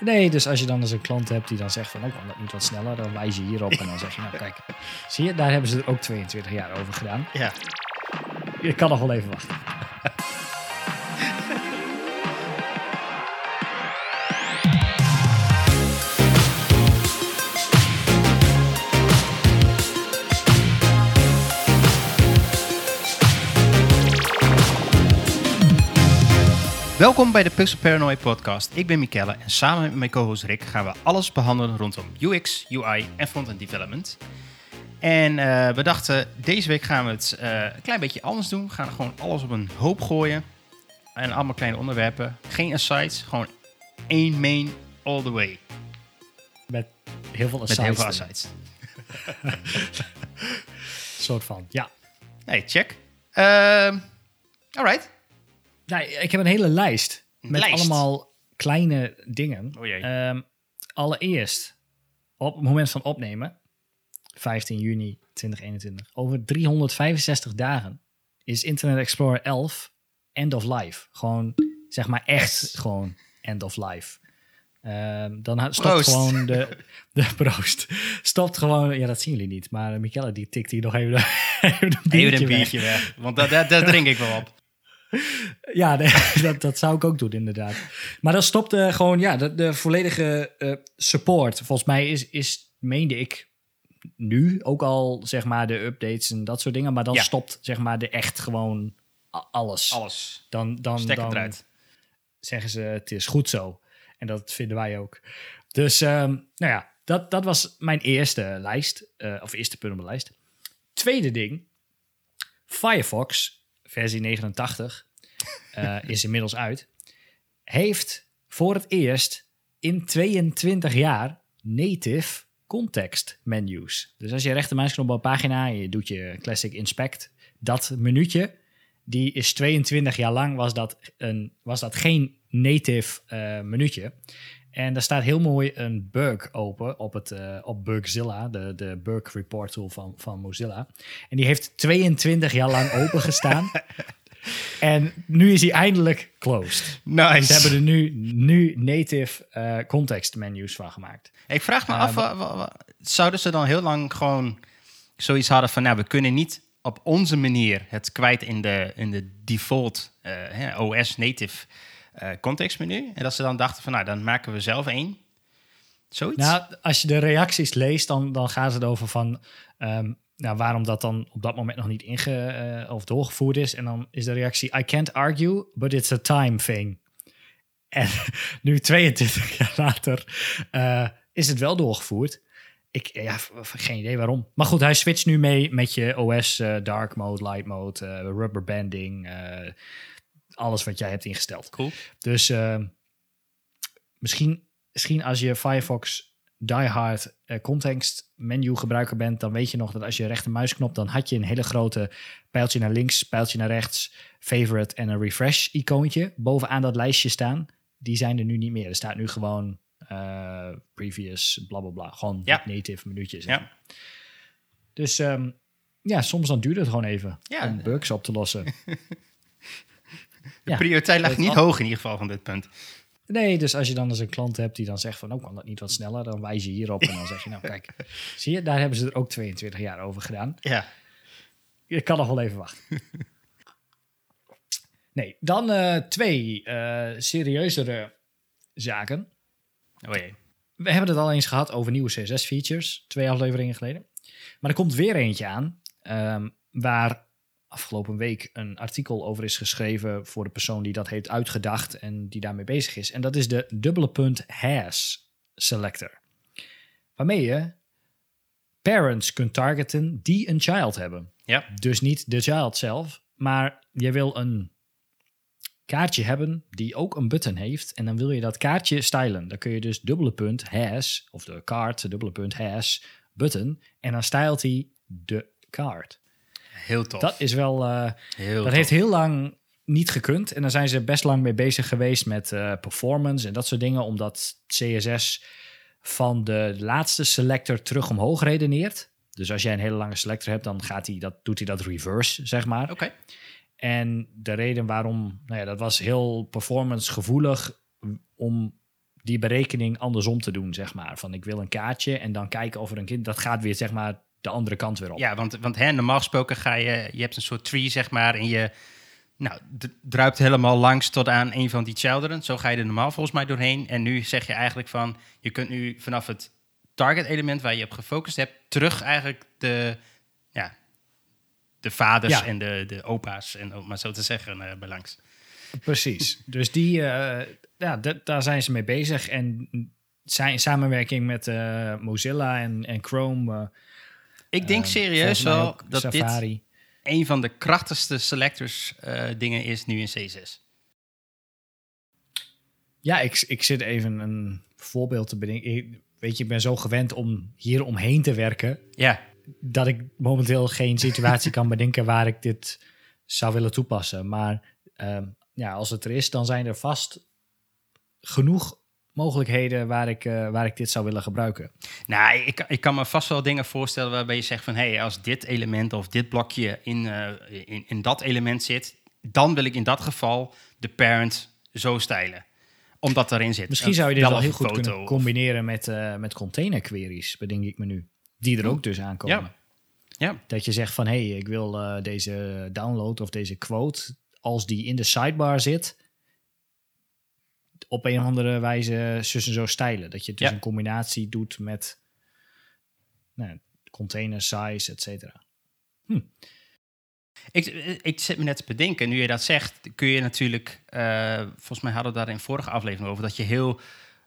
Nee, dus als je dan eens een klant hebt die dan zegt van, oh, dat niet wat sneller, dan wijs je hierop en dan zeg je, nou kijk, zie je, daar hebben ze er ook 22 jaar over gedaan. Ja. Ik kan nog wel even wachten. Welkom bij de Pixel Paranoid podcast. Ik ben Mikelle en samen met mijn co-host Rick gaan we alles behandelen rondom UX, UI en front-end development. En eh, we dachten, deze week gaan we het eh, een klein beetje anders doen. We gaan gewoon alles op een hoop gooien. En allemaal kleine onderwerpen. Geen asides, gewoon één main all the way. Met heel veel Met asides. heel veel asides. soort van, ja. Hey, check. Ehm alright. Nou, ik heb een hele lijst met Lijst? allemaal kleine dingen. Oh jee. Ehm, allereerst, op het moment van opnemen, 15 juni 2021, over 365 dagen is Internet Explorer 11 end of life. Gewoon, zeg maar echt gewoon end of life. Ehm, dan stopt Proost. gewoon de, de proost. Stopt gewoon, ja dat zien jullie niet, maar Michelle die tikt hier nog even, even een biertje Even een weg. Want dat, dat, dat drink ik wel op. Ja, nee, dat, dat zou ik ook doen, inderdaad. Maar dan stopte gewoon, ja, de, de volledige eh, support. Volgens mij is, is, meende ik nu ook al, zeg maar, de updates en dat soort dingen. Maar dan Ja. stopt, zeg maar, de echt gewoon alles. Alles. Dan, dan, Stek dan eruit. zeggen ze, het is goed zo. En dat vinden wij ook. Dus, ehm, nou ja, dat, dat was mijn eerste lijst. eh, of eerste punt op mijn lijst. Tweede ding. Firefox, versie 89, eh, is inmiddels uit. Heeft voor het eerst in 22 jaar native context menus. Dus als je rechtermuisknop op een pagina en je doet je classic inspect, dat minuutje, die is 22 jaar lang was dat, een, was dat geen native eh minuutje. En daar staat heel mooi een bug open op, het, eh, op Bugzilla, de, de bug report tool van, van Mozilla. En die heeft 22 jaar lang open gestaan. en nu is hij eindelijk closed. Nice. Ze hebben er nu, nu native eh, context menus van gemaakt. Ik vraag me af, wa- wa- wa- zouden ze dan heel lang gewoon zoiets hadden van, nou, we kunnen niet op onze manier het kwijt in de, in de default eh, OS native eh contextmenu. En dat ze dan dachten van, nou, dan maken we zelf één. Zoiets? Nou, als je de reacties leest, dan, dan gaat het over van ehm, nou, waarom dat dan op dat moment nog niet inge eh, of doorgevoerd is. En dan is de reactie: I can't argue, but it's a time thing. En nu 22 jaar later eh, is het wel doorgevoerd. Ik ja, geen idee waarom. Maar goed, hij switcht nu mee met je OS dark mode, light mode, rubber banding, alles wat jij hebt ingesteld. cool. Dus eh, misschien, misschien als je Firefox diehard eh, context menu gebruiker bent, dan weet je nog dat als je rechtermuisknop, dan had je een hele grote pijltje naar links, pijltje naar rechts, favorite en een refresh icoontje bovenaan dat lijstje staan. Die zijn er nu niet meer. Er staat nu gewoon eh, previous, bla bla bla. Gewoon Ja. native minuutjes. Ja. Dus ehm, ja, soms dan duurt het gewoon even Ja. om bugs op te lossen. De prioriteit lag niet hoog in ieder geval van dit punt. Nee, dus als je dan eens een klant hebt die dan zegt van, oh, kan dat niet wat sneller? Dan wijs je hierop en dan zeg je, nou kijk, zie je, daar hebben ze er ook 22 jaar over gedaan. Ja. Ik kan nog wel even wachten. Nee, dan eh, twee eh, serieuzere zaken. Oh jee. We hebben het al eens gehad over nieuwe CSS-features, twee afleveringen geleden. Maar er komt weer eentje aan, ehm, waar afgelopen week een artikel over is geschreven voor de persoon die dat heeft uitgedacht en die daarmee bezig is. En dat is de dubbele punt has selector. Waarmee je parents kunt targeten die een child hebben. Ja. Dus niet de child zelf, maar je wil een kaartje hebben die ook een button heeft. En dan wil je dat kaartje stylen. Dan kun je dus dubbele punt has, of de kaart, dubbele punt has, button. En dan stylt hij de kaart. Heel tof. Dat is wel... eh, heel dat tof. heeft heel lang niet gekund. En daar zijn ze best lang mee bezig geweest met eh, performance en dat soort dingen. Omdat CSS van de laatste selector terug omhoog redeneert. Dus als jij een hele lange selector hebt, dan gaat hij dat, doet hij dat reverse, zeg maar. Oké. En de reden waarom, nou ja, dat was heel performance gevoelig om die berekening andersom te doen, zeg maar. Van ik wil een kaartje en dan kijken of er een kind... Dat gaat weer, zeg maar, de andere kant weer op. Ja, want, want hè, normaal gesproken ga je... Je hebt een soort tree, zeg maar, en je... Nou, druipt helemaal langs tot aan een van die children. Zo ga je er normaal volgens mij doorheen. En nu zeg je eigenlijk van... Je kunt nu vanaf het target element waar je op gefocust hebt... terug eigenlijk de... Ja, de vaders Ja. en de, de opa's, en om maar zo te zeggen, eh belangs. Precies. Dus die, eh, ja, daar zijn ze mee bezig. En zijn in samenwerking met eh, Mozilla en, en Chrome. Ik denk eh, serieus wel dat dit Safari. een van de krachtigste selectors eh, dingen is nu in C6. Ja, ik, ik zit even een voorbeeld te bedenken. Ik- weet je, ik ben zo gewend om hier omheen te werken. Ja, dat ik momenteel geen situatie kan bedenken waar ik dit zou willen toepassen. Maar ehm, ja, als het er is, dan zijn er vast genoeg mogelijkheden waar ik, eh, waar ik dit zou willen gebruiken. nou, ik, ik kan me vast wel dingen voorstellen waarbij je zegt van... hé, hey, als dit element of dit blokje in, eh, in, in dat element zit... dan wil ik in dat geval de parent zo stijlen. Omdat erin zit. Misschien zou je dit wel heel goed foto kunnen combineren met, eh met container queries, bedenk ik me nu. Die er ook dus aankomen. Ja. Ja, Dat je zegt van, hé, hey, ik wil deze download of deze quote, als die in de sidebar zit, op een of andere wijze zus en zo stijlen. Dat je dus Ja. een combinatie doet met nou, container size, et cetera. Ik, ik zit me net te bedenken, nu je dat zegt, kun je natuurlijk, eh, volgens mij hadden we daar in vorige aflevering over, dat je heel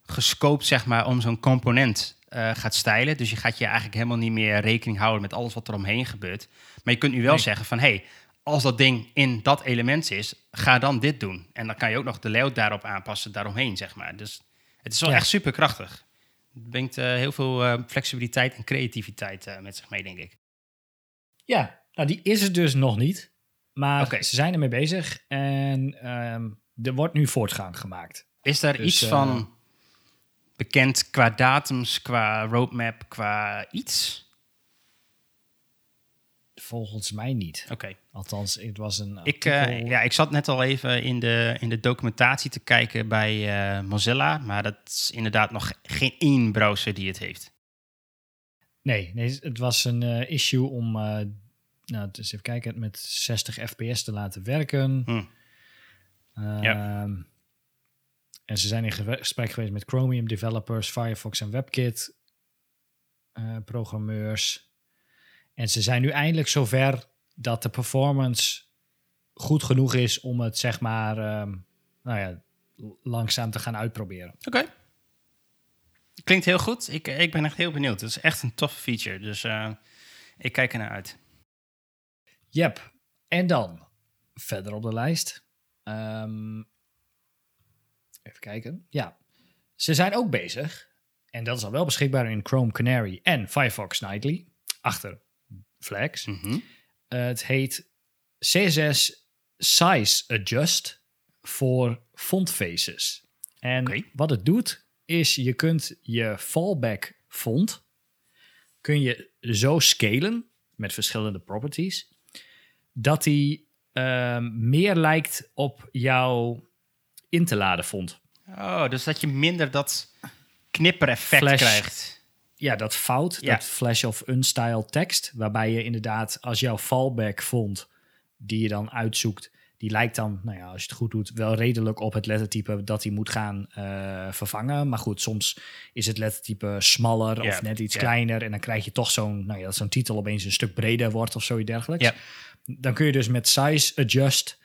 gescoopt, zeg maar, om zo'n component eh, gaat stijlen. Dus je gaat je eigenlijk helemaal niet meer rekening houden met alles wat er omheen gebeurt. Maar je kunt nu wel Nee. zeggen van, hey, als dat ding in dat element is, ga dan dit doen. En dan kan je ook nog de layout daarop aanpassen, daaromheen, zeg maar. Dus het is wel Ja. echt super krachtig. Het brengt eh, heel veel eh, flexibiliteit en creativiteit eh, met zich mee, denk ik. Ja, nou die is er dus nog niet. Maar ze zijn ermee bezig en ehm, er wordt nu voortgang gemaakt. Is daar Dus, iets van bekend qua datums, qua roadmap, qua iets? Volgens mij niet. Oké. Althans, het was een Ik, eh, ja, ik zat net al even in de, in de documentatie te kijken bij eh, Mozilla, maar dat is inderdaad nog geen één browser die het heeft. Nee, nee, het was een eh, issue om, nou, dus even kijken, met 60 fps te laten werken. Hm. Ehm, En ze zijn in ge- gesprek geweest met Chromium developers, Firefox en WebKit programmeurs. En ze zijn nu eindelijk zover dat de performance goed genoeg is om het zeg maar, ehm, nou ja, langzaam te gaan uitproberen. Oké. Klinkt heel goed. Ik, ik ben echt heel benieuwd. Het is echt een toffe feature, dus eh, ik kijk er naar uit. Yep. En dan verder op de lijst. Ehm, even kijken. Ja, ze zijn ook bezig. En dat is al wel beschikbaar in Chrome Canary en Firefox Nightly. Achter Flags. Mhm. Eh, het heet CSS Size Adjust voor font faces. En wat het doet, is je kunt je fallback font kun je zo scalen met verschillende properties dat die ehm, meer lijkt op jouw in te laden font. Oh, dus dat je minder dat knippereffect krijgt. Ja, dat fout, Ja. dat flash of unstyle tekst, waarbij je inderdaad als jouw fallback font die je dan uitzoekt, die lijkt dan, nou ja, als je het goed doet, wel redelijk op het lettertype dat hij moet gaan eh, vervangen. Maar goed, soms is het lettertype smaller of net iets kleiner en dan krijg je toch zo'n, nou ja, dat zo'n titel opeens een stuk breder wordt of zoiets dergelijks. Dan kun je dus met size adjust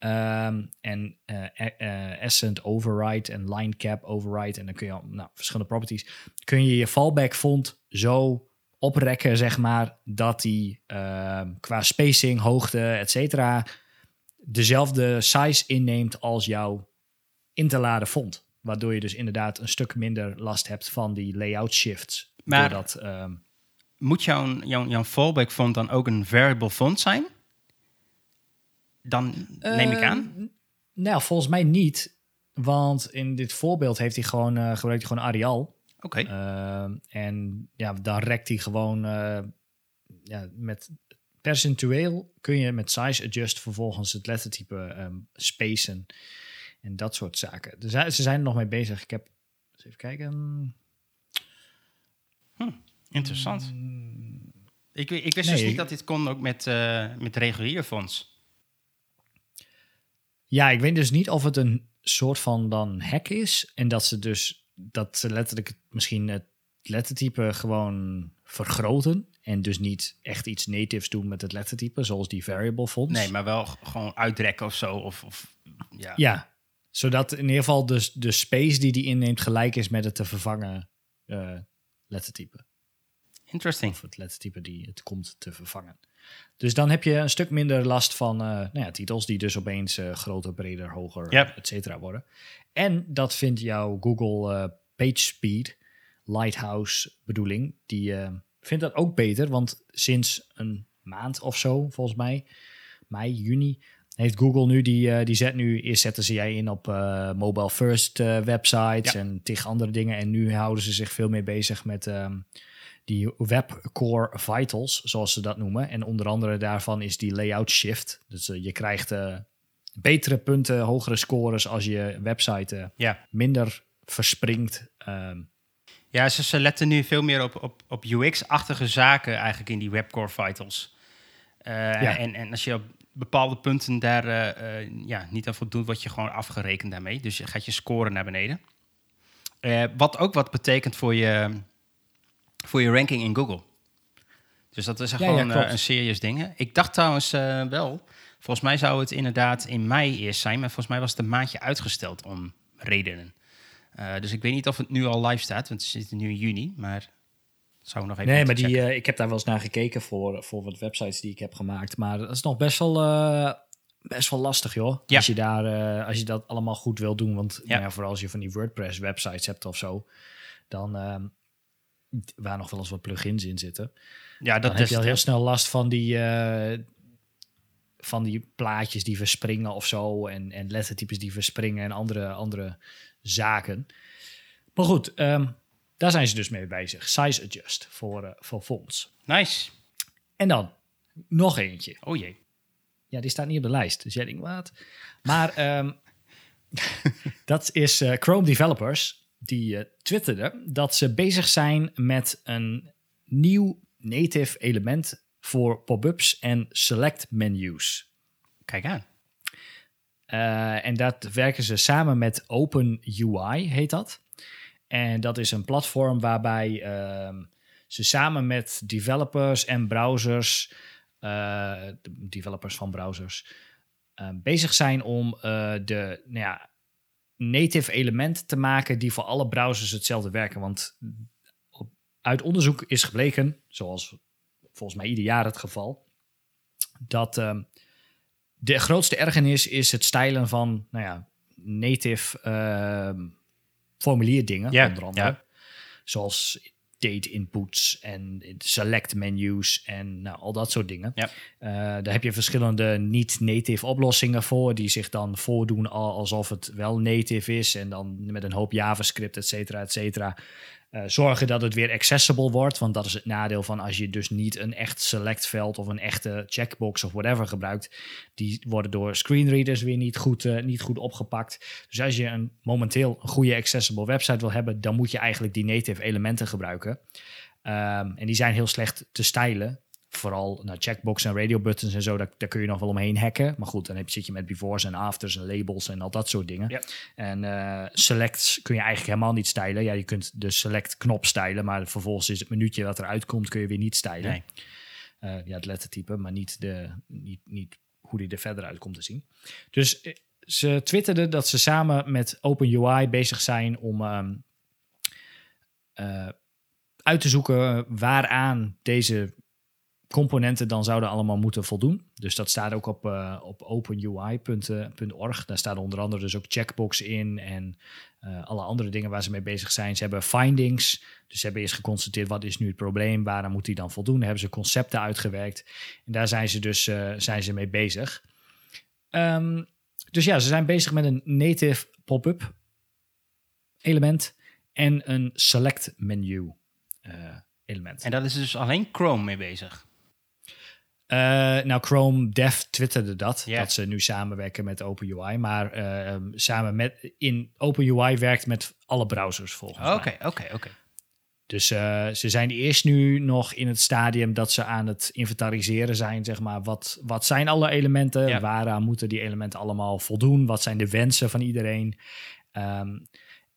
ehm, en eh, accent override en line cap override en dan kun je al, nou, verschillende properties kun je je fallback font zo oprekken, zeg maar, dat die ehm, qua spacing, hoogte, et cetera, dezelfde size inneemt als jouw in te laden font. Waardoor je dus inderdaad een stuk minder last hebt van die layout shifts. Maar- Doordat, ehm, Moet jouw, jouw, jouw fallback font dan ook een variable font zijn? Dan neem ik aan. Ehm, Nou, volgens mij niet. Want in dit voorbeeld heeft hij gewoon, eh gebruikt hij gewoon Arial. Oké. Ehm, en ja, dan rekt hij gewoon uh, ja, met percentueel kun je met size adjust vervolgens het lettertype um, spacen en dat soort zaken. Dus ze zijn er nog mee bezig. Ik heb eens even kijken. Interessant. Mm, Ik, ik wist Nee, dus niet ik- dat dit kon ook met, eh met reguliere fonds. Ja, ik weet dus niet of het een soort van dan hack is. En dat ze dus dat ze letterlijk misschien het lettertype gewoon vergroten. En dus niet echt iets natives doen met het lettertype, zoals die variable fonts. Nee, maar wel gewoon uitrekken of zo. Of, of, ja. Ja, zodat in ieder geval de, de space die die inneemt gelijk is met het te vervangen eh, lettertype. Interesting. Of het lettertype die het komt te vervangen. Dus dan heb je een stuk minder last van eh, nou ja, titels die dus opeens eh, groter, breder, hoger, Ja. et cetera worden. En dat vindt jouw Google eh PageSpeed Lighthouse bedoeling. Die vindt dat ook beter, want sinds een maand of zo, volgens mij, mei, juni, heeft Google nu, die, die zet nu, eerst zetten ze jij in op mobile first websites Ja. en tig andere dingen. En nu houden ze zich veel meer bezig met ehm, die web core vitals, zoals ze dat noemen. En onder andere daarvan is die layout shift. Dus eh, je krijgt eh, betere punten, hogere scores als je website eh, Ja, minder verspringt. Ehm, ja ze, ze letten nu veel meer op, op, op UX-achtige zaken eigenlijk in die webcore vitals. Eh, Ja. en, en als je op bepaalde punten daar ja, niet aan voldoet, word je gewoon afgerekend daarmee. Dus je gaat je score naar beneden. Wat ook wat betekent voor je, voor je ranking in Google. Dus dat is Ja, gewoon ja, eh, een serieus ding. Ik dacht trouwens eh, wel, volgens mij zou het inderdaad in mei eerst zijn, maar volgens mij was het een maandje uitgesteld om redenen. Eh, dus ik weet niet of het nu al live staat, want we zitten nu in juni, maar het zou nog even nee, maar die, eh, ik heb daar wel eens naar gekeken voor, voor wat websites die ik heb gemaakt. Maar dat is nog best wel, best wel lastig, joh. Ja. Als, je daar, als je dat allemaal goed wil doen. Want Ja. nou vooral als je van die WordPress-websites hebt of zo, dan ehm, waar nog wel eens wat plugins in zitten. ja, Dan dat heb je al heel snel last van die, eh, van die plaatjes die verspringen of zo. En, en lettertypes die verspringen en andere, andere zaken. Maar goed, ehm, daar zijn ze dus mee bezig. Size adjust voor, eh, voor fonts. Nice. En dan nog eentje. Oh jee. Ja, die staat niet op de lijst. Dus jij denkt, wat? Maar ehm, dat is eh, Chrome developers. Die eh, twitterden dat ze bezig zijn met een nieuw native element voor pop-ups en select menus. Kijk aan. Eh, en dat werken ze samen met OpenUI, heet dat. En dat is een platform waarbij ehm, ze samen met developers en browsers, eh, de developers van browsers, eh, bezig zijn om de nou ja, native elementen te maken die voor alle browsers hetzelfde werken. Want uit onderzoek is gebleken, zoals volgens mij ieder jaar het geval, dat ehm, de grootste ergernis is het stijlen van nou ja, native ehm formulierdingen, Ja, onder andere. ja. Zoals date inputs en select menus en nou, al dat soort dingen. Ja. Eh, daar heb je verschillende niet-native oplossingen voor, die zich dan voordoen al alsof het wel native is en dan met een hoop JavaScript, et cetera, et cetera. Eh, zorgen dat het weer accessible wordt, want dat is het nadeel van als je dus niet een echt select veld of een echte checkbox of whatever gebruikt. Die worden door screenreaders weer niet goed, eh, niet goed opgepakt. Dus als je een, momenteel een goede accessible website wil hebben, dan moet je eigenlijk die native elementen gebruiken. Ehm, en die zijn heel slecht te stylen. Vooral naar checkbox en radio buttons en zo, daar, daar kun je nog wel omheen hacken. Maar goed, dan heb, zit je met befores en afters en labels en al dat soort dingen. Ja. En eh, selects kun je eigenlijk helemaal niet stylen. Ja, je kunt de select knop stylen, maar vervolgens is het minuutje dat eruit komt, kun je weer niet stylen. Nee. Eh, ja, het lettertype, maar niet, de, niet, niet hoe die er verder uit komt te zien. Dus eh, ze twitterden dat ze samen met OpenUI bezig zijn om ehm, eh, uit te zoeken waaraan deze componenten dan zouden allemaal moeten voldoen. Dus dat staat ook op, eh, op openui.org. Daar staan onder andere dus ook checkbox in en eh, alle andere dingen waar ze mee bezig zijn. Ze hebben findings, dus ze hebben eerst geconstateerd wat is nu het probleem, waaraan moet die dan voldoen. Hebben ze concepten uitgewerkt en daar zijn ze dus eh, zijn ze mee bezig. Ehm, dus ja, ze zijn bezig met een native pop-up element en een select menu eh, element. En daar is dus alleen Chrome mee bezig. Eh, nou, Chrome Dev twitterde dat, dat ze nu samenwerken met OpenUI. Maar eh, samen met, in OpenUI werkt met alle browsers volgens Oké, mij. oké, oké. Dus eh, ze zijn eerst nu nog in het stadium dat ze aan het inventariseren zijn, zeg maar. Wat, wat zijn alle elementen? Ja. Waaraan moeten die elementen allemaal voldoen? Wat zijn de wensen van iedereen? Ehm,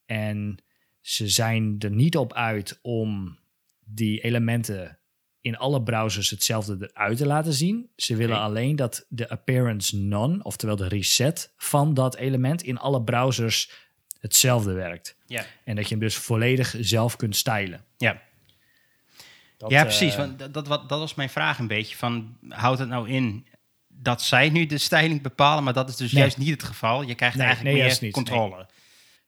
en ze zijn er niet op uit om die elementen in alle browsers hetzelfde eruit te laten zien. Ze willen alleen dat de appearance none, oftewel de reset van dat element in alle browsers hetzelfde werkt. Ja. En dat je hem dus volledig zelf kunt stylen. Ja. Dat, ja, eh, precies. Want dat, dat, was mijn vraag een beetje. Van, houdt het nou in dat zij nu de styling bepalen, maar dat is dus Nee. juist niet het geval. Je krijgt Nee, eigenlijk nee, meer controle.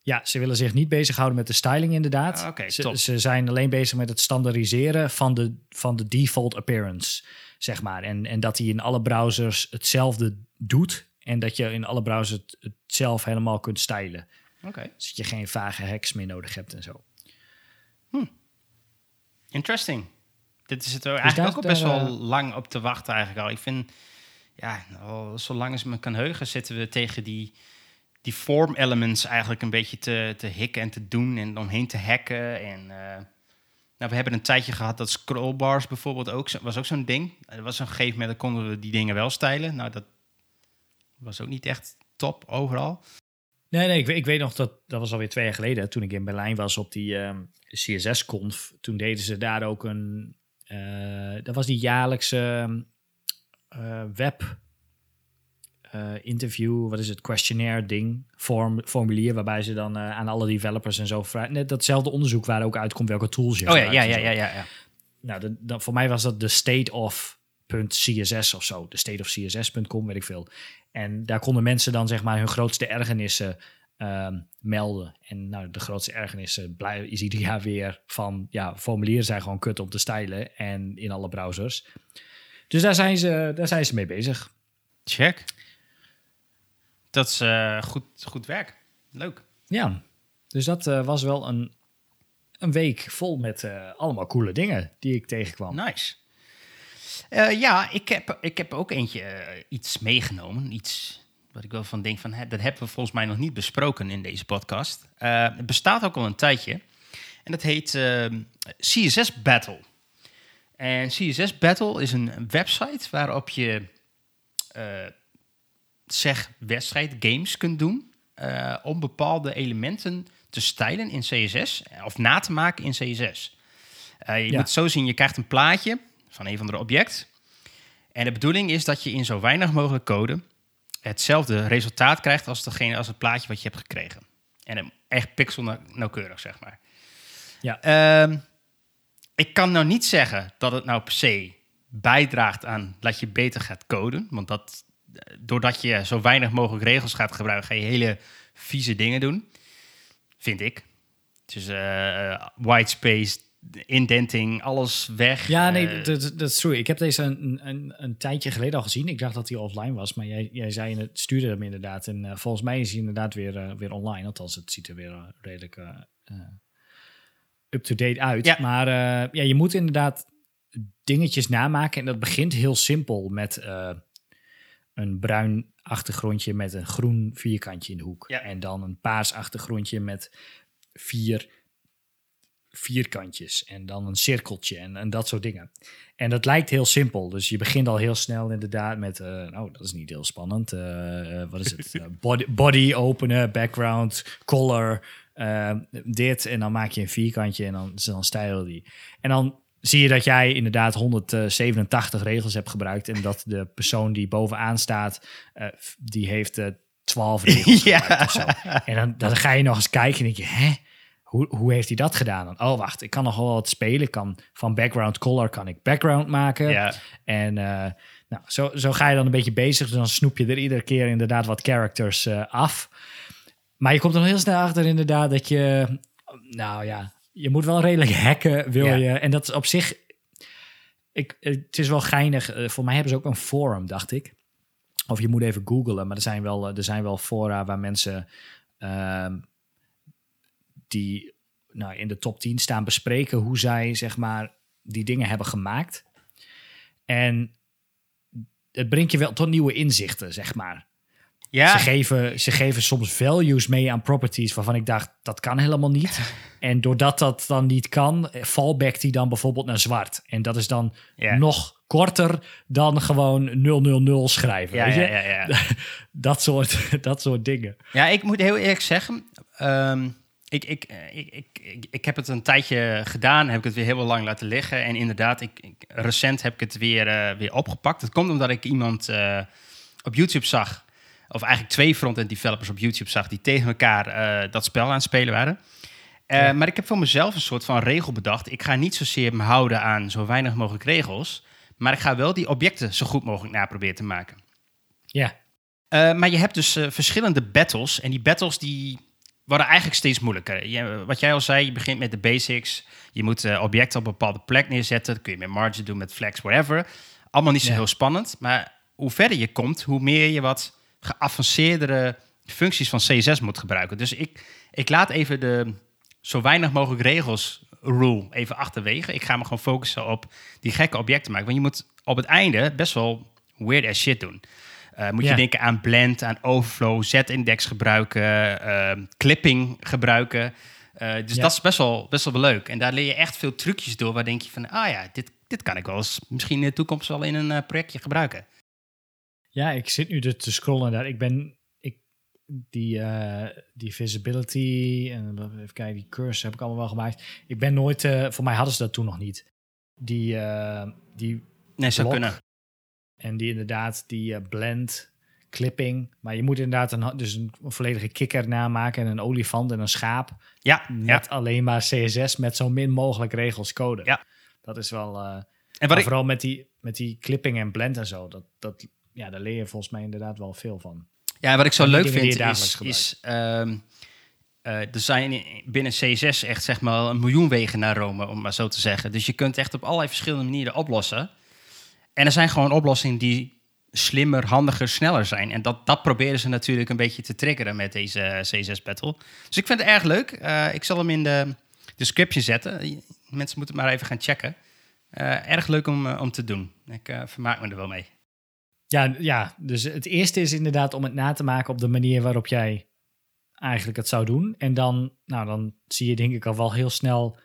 Ja, ze willen zich niet bezighouden met de styling inderdaad. Ah, ze, ze zijn alleen bezig met het standaardiseren van de, van de default appearance, zeg maar. En, en dat hij in alle browsers hetzelfde doet. En dat je in alle browsers het, het zelf helemaal kunt stylen. Oké. Dus dat je geen vage hacks meer nodig hebt en zo. Interesting. Dit is het er eigenlijk ook al best daar, wel lang op te wachten eigenlijk al. Ik vind, ja, al zolang als me kan heugen zitten we tegen die, die form elements eigenlijk een beetje te, te hikken en te doen en omheen te hacken. En, eh, nou, we hebben een tijdje gehad dat scrollbars bijvoorbeeld ook, was ook zo'n ding. Er was een gegeven moment, dan konden we die dingen wel stylen. Nou, dat was ook niet echt top overal. Nee, nee, ik, weet- ik weet nog dat dat was alweer twee jaar geleden. Toen ik in Berlijn was op die ehm, CSS-conf. Toen deden ze daar ook een. eh, dat was die jaarlijkse eh, web interview. Wat is het? Questionnaire ding. Form, formulier waarbij ze dan eh, aan alle developers en zo vragen. Net datzelfde onderzoek waar ook uitkomt welke tools je Oh ja, ja, ja, ja, ja. Nou, de, dan- voor mij was dat de state of .css of zo. De state of css.com, weet ik veel. En daar konden mensen dan zeg maar hun grootste ergernissen ehm, melden. En nou, de grootste ergernissen blijven is ieder jaar weer van... ja, formulieren zijn gewoon kut om te stylen. En in alle browsers. Dus daar zijn ze, daar zijn ze mee bezig. Check. Dat is eh, goed, goed werk. Leuk. Ja, dus dat eh, was wel een, een week vol met eh, allemaal coole dingen die ik tegenkwam. Nice. Ja, ik heb, ik heb ook eentje iets meegenomen. Iets wat ik wel van denk van, hè, dat hebben we volgens mij nog niet besproken in deze podcast. Het bestaat ook al een tijdje. En dat heet CSS Battle. En CSS Battle is een website waarop je zeg wedstrijd games kunt doen eh, om bepaalde elementen te stylen in CSS of na te maken in CSS. Eh, je Ja. moet zo zien, je krijgt een plaatje van een van de object. En de bedoeling is dat je in zo weinig mogelijk code hetzelfde resultaat krijgt als, degene, als het plaatje wat je hebt gekregen. En echt pixel nauwkeurig, zeg maar. Ja. Ehm, ik kan nou niet zeggen dat het nou per se bijdraagt aan dat je beter gaat coden. Want dat, eh, doordat je zo weinig mogelijk regels gaat gebruiken, ga je hele vieze dingen doen. Vind ik. Dus eh whitespace, indenting, alles weg. Ja, nee, Eh, dat, dat is true. Ik heb deze een, een, een tijdje geleden al gezien. Ik dacht dat hij offline was, maar jij, jij zei het stuurde hem inderdaad. En volgens mij is hij inderdaad weer, weer online. Althans, het ziet er weer redelijk up-to-date uit. Ja. Maar ja, je moet inderdaad dingetjes namaken. En dat begint heel simpel met een bruin achtergrondje met een groen vierkantje in de hoek. Ja. En dan een paars achtergrondje met vier vierkantjes en dan een cirkeltje en, en dat soort dingen. En dat lijkt heel simpel. Dus je begint al heel snel inderdaad met, eh nou, dat is niet heel spannend. Eh, eh, wat is het? Body, body openen, background, color, dit. En dan maak je een vierkantje en dan, dan stijl die. En dan zie je dat jij inderdaad 187 regels hebt gebruikt en dat de persoon die bovenaan staat, eh, die heeft eh 12 regels Ja. gebruikt of zo. En dan, dan ga je nog eens kijken en denk je, hè? Hoe, hoe heeft hij dat gedaan? Dan, oh, wacht, ik kan nog wel wat spelen. Ik kan van background color kan ik background maken. ja. En eh, nou, zo, zo ga je dan een beetje bezig. Dus dan snoep je er iedere keer inderdaad wat characters eh, af. Maar je komt er nog heel snel achter inderdaad dat je... Nou ja, je moet wel redelijk hacken, wil Ja. je. En dat is op zich... Ik, het is wel geinig. Eh, voor mij hebben ze ook een forum, dacht ik. Of je moet even googlen. Maar er zijn wel, eh, er zijn wel fora waar mensen... ehm, die nou, in de top 10 staan bespreken hoe zij zeg maar die dingen hebben gemaakt. En het brengt je wel tot nieuwe inzichten, zeg maar. Ja, Ze, geven, ze geven soms values mee aan properties waarvan ik dacht, dat kan helemaal niet. en doordat dat dan niet kan, fallbackt hij dan bijvoorbeeld naar zwart. En dat is dan Ja. nog korter dan gewoon 000 schrijven. ja, weet ja, je? ja, ja. Dat, soort, dat soort dingen. Ja, ik moet heel eerlijk zeggen. ehm, ik, ik, eh, ik, ik, ik, ik heb het een tijdje gedaan, heb ik het weer heel lang laten liggen. En inderdaad, ik, ik- recent heb ik het weer, eh, weer opgepakt. Het komt omdat ik iemand eh, op YouTube zag, of eigenlijk twee front-end developers op YouTube zag, die tegen elkaar eh, dat spel aan het spelen waren. Eh, Ja. Maar ik heb voor mezelf een soort van regel bedacht. Ik ga niet zozeer me houden aan zo weinig mogelijk regels, maar ik ga wel die objecten zo goed mogelijk naproberen te maken. Ja, Uh, maar je hebt dus verschillende battles. En die battles die worden eigenlijk steeds moeilijker. Je, wat jij al zei, je begint met de basics. Je moet objecten op een bepaalde plek neerzetten. Dat kun je met margin doen, met flex, whatever. Allemaal niet zo Ja. heel spannend. Maar hoe verder je komt, hoe meer je wat geavanceerdere functies van CSS moet gebruiken. Dus ik, ik laat even de zo weinig mogelijk regels rule even achterwege. Ik ga me gewoon focussen op die gekke objecten maken. Want je moet op het einde best wel weird as shit doen. Uh, moet je denken aan blend, aan overflow, z-index gebruiken, uh, clipping gebruiken. Uh, dus Ja. dat is best wel, best wel leuk. En daar leer je echt veel trucjes door waar denk je van, ah ja, dit, dit kan ik wel eens misschien in de toekomst wel in een uh, projectje gebruiken. Ja ik zit nu dus te scrollen daar. Ik ben ik, die, eh, die visibility en even kijken, die curse heb ik allemaal wel gemaakt. Ik ben nooit, eh, voor mij hadden ze dat toen nog niet. Die, eh, die Nee, zou kunnen. En die inderdaad, die blend, clipping. Maar je moet inderdaad een, dus een, volledige kikker namaken en een olifant en een schaap. Ja, ja. Met alleen maar CSS met zo min mogelijk regels code. Ja. Dat is wel... En wat ik, vooral met die, met die clipping en blend en zo. Dat, dat, ja, daar leer je volgens mij inderdaad wel veel van. Ja, wat ik zo leuk vind is, is ehm, eh, er zijn binnen CSS echt zeg maar een miljoen wegen naar Rome, om maar zo te zeggen. Dus je kunt echt op allerlei verschillende manieren oplossen. En er zijn gewoon oplossingen die slimmer, handiger, sneller zijn. En dat, dat proberen ze natuurlijk een beetje te triggeren met deze eh, CSS battle. Dus ik vind het erg leuk. Eh, ik zal hem in de description zetten. Mensen moeten maar even gaan checken. Erg leuk om, om te doen. Ik vermaak me er wel mee. Ja, ja, dus het eerste is inderdaad om het na te maken op de manier waarop jij eigenlijk het zou doen. En dan, nou, dan zie je denk ik al wel heel snel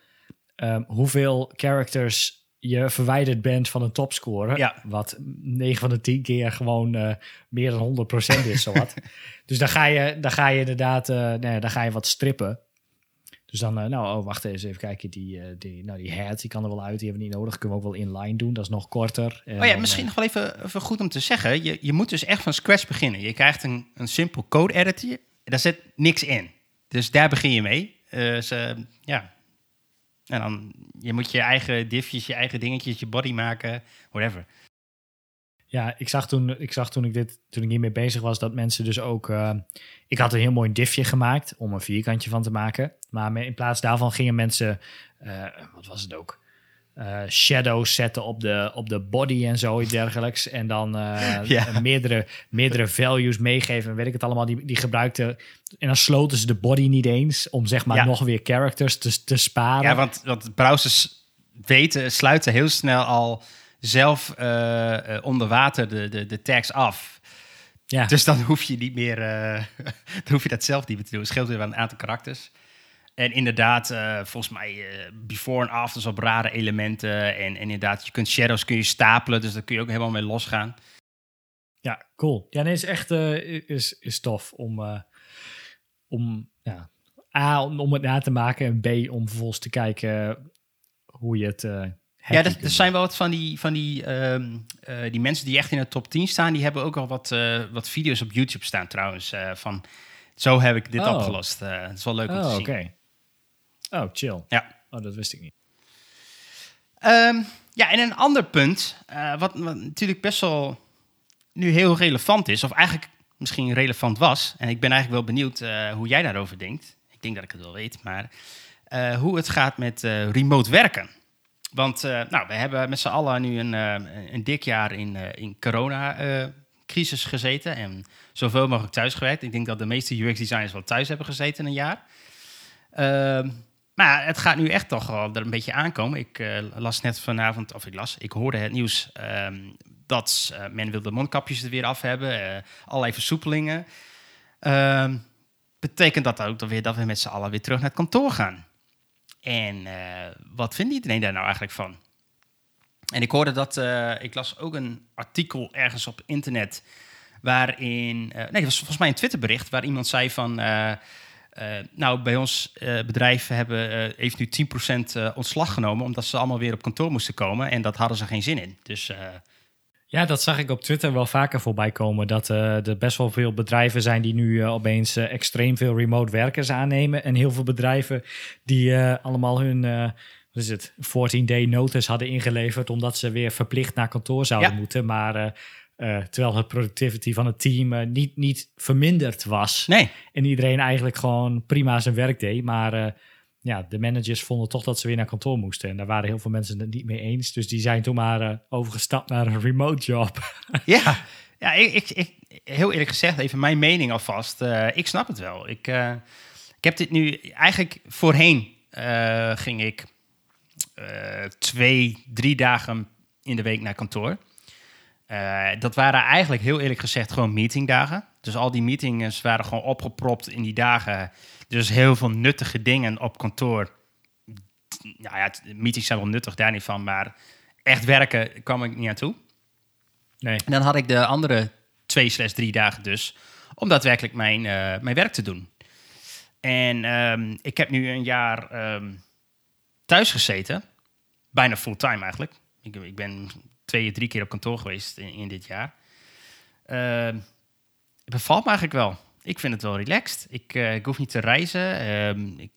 ehm, hoeveel characters je verwijderd bent van een topscorer. Ja. Wat 9 van de 10 keer gewoon eh, meer dan 100% is, zowat. dus dan ga je, dan ga je inderdaad, eh nou ja, dan ga je wat strippen. Dus dan, eh, nou, oh, wacht eens even kijken. Die, eh, die, nou, die hat, die kan er wel uit. Die hebben we niet nodig. Kunnen we ook wel inline doen. Dat is nog korter. Oh ja, misschien eh, nog wel even, even goed om te zeggen. Je, je moet dus echt van scratch beginnen. Je krijgt een, een simpel code editor. Daar zit niks in. Dus daar begin je mee. Ze, ja. En dan je moet je eigen diffjes, je eigen dingetjes, je body maken, whatever. Ja, ik zag toen ik, zag toen ik dit toen ik hiermee bezig was dat mensen dus ook. eh, ik had een heel mooi diffje gemaakt om een vierkantje van te maken. Maar in plaats daarvan gingen mensen. eh, wat was het ook? eh, shadows zetten op de, op de body en zo iets dergelijks. En dan Ja. meerdere, meerdere values meegeven. En weet ik het allemaal. Die, die gebruikten. En dan sloten ze de body niet eens. Om zeg maar Ja. nog weer characters te, te sparen. Ja, want, want browsers weten, sluiten heel snel al zelf eh, eh, onder water de, de, de tags af. ja. Dus dan hoef je niet meer, eh, dan hoef je dat zelf niet meer te doen. Het scheelt weer wel een aantal karakters. En inderdaad, volgens mij before en afters op rare elementen. En, en inderdaad, je kunt shadows kun je stapelen, dus daar kun je ook helemaal mee losgaan. Ja, cool. Ja, nee, is echt is, is tof om, om ja, A, om, om het na te maken en B, om vervolgens te kijken hoe je het. Ja, er, kunt er zijn wel wat van die, van die, ehm, eh, die mensen die echt in de top 10 staan. Die hebben ook al wat, eh, wat video's op YouTube staan trouwens. eh, van zo heb ik dit Oh. opgelost. Het is wel leuk doen. om te Oh, zien. Oh, chill. Ja. Oh, dat wist ik niet. Ehm, ja, en een ander punt, wat, wat natuurlijk best wel nu heel relevant is, of eigenlijk misschien relevant was. En ik ben eigenlijk wel benieuwd hoe jij daarover denkt. Ik denk dat ik het wel weet, maar hoe het gaat met remote werken. Want eh, nou, we hebben met z'n allen nu een, eh, een dik jaar in, eh, in corona-crisis gezeten en zoveel mogelijk thuis gewerkt. Ik denk dat de meeste UX-designers wel thuis hebben gezeten een jaar. Ehm, maar het gaat nu echt toch wel er een beetje aankomen. Ik las net vanavond, of ik las, ik hoorde het nieuws. ehm, dat uh, men wil de mondkapjes er weer af hebben, uh, allerlei versoepelingen. Uh, betekent dat ook dan weer dat we met z'n allen weer terug naar het kantoor gaan. En wat vindt iedereen daar nou eigenlijk van? En ik hoorde dat, ik las ook een artikel ergens op internet waarin, nee, het was volgens mij een Twitterbericht waar iemand zei van, nou, bij ons bedrijf hebben, heeft nu 10% ontslag genomen omdat ze allemaal weer op kantoor moesten komen en dat hadden ze geen zin in. Dus ja, dat zag ik op Twitter wel vaker voorbij komen. Dat uh, er best wel veel bedrijven zijn die nu uh, opeens uh, extreem veel remote werkers aannemen. En heel veel bedrijven die allemaal hun wat is het, 14-day notice hadden ingeleverd. Omdat ze weer verplicht naar kantoor zouden moeten. Maar terwijl het productivity van het team niet, niet verminderd was. Nee. En iedereen eigenlijk gewoon prima zijn werk deed. Maar ja, de managers vonden toch dat ze weer naar kantoor moesten. En daar waren heel veel mensen het niet mee eens. Dus die zijn toen maar uh, overgestapt naar een remote job. ja, ja ik, ik, heel eerlijk gezegd, even mijn mening alvast. Uh, ik snap het wel. Ik, uh, ik heb dit nu eigenlijk voorheen ging ik twee, drie dagen in de week naar kantoor. dat waren eigenlijk heel eerlijk gezegd gewoon meetingdagen. Dus al die meetings waren gewoon opgepropt in die dagen dus heel veel nuttige dingen op kantoor. Nou ja, meetings zijn wel nuttig, daar niet van. Maar echt werken kwam ik niet aan toe. Nee. En dan had ik de andere twee slash drie dagen dus... om daadwerkelijk mijn, uh, mijn werk te doen. En um, ik heb nu een jaar um, thuis gezeten. Bijna fulltime eigenlijk. Ik, ik ben twee, drie keer op kantoor geweest in, in dit jaar. Uh, het bevalt me eigenlijk wel ik vind het wel relaxed. Ik, uh, ik hoef niet te reizen. Ehm, ik,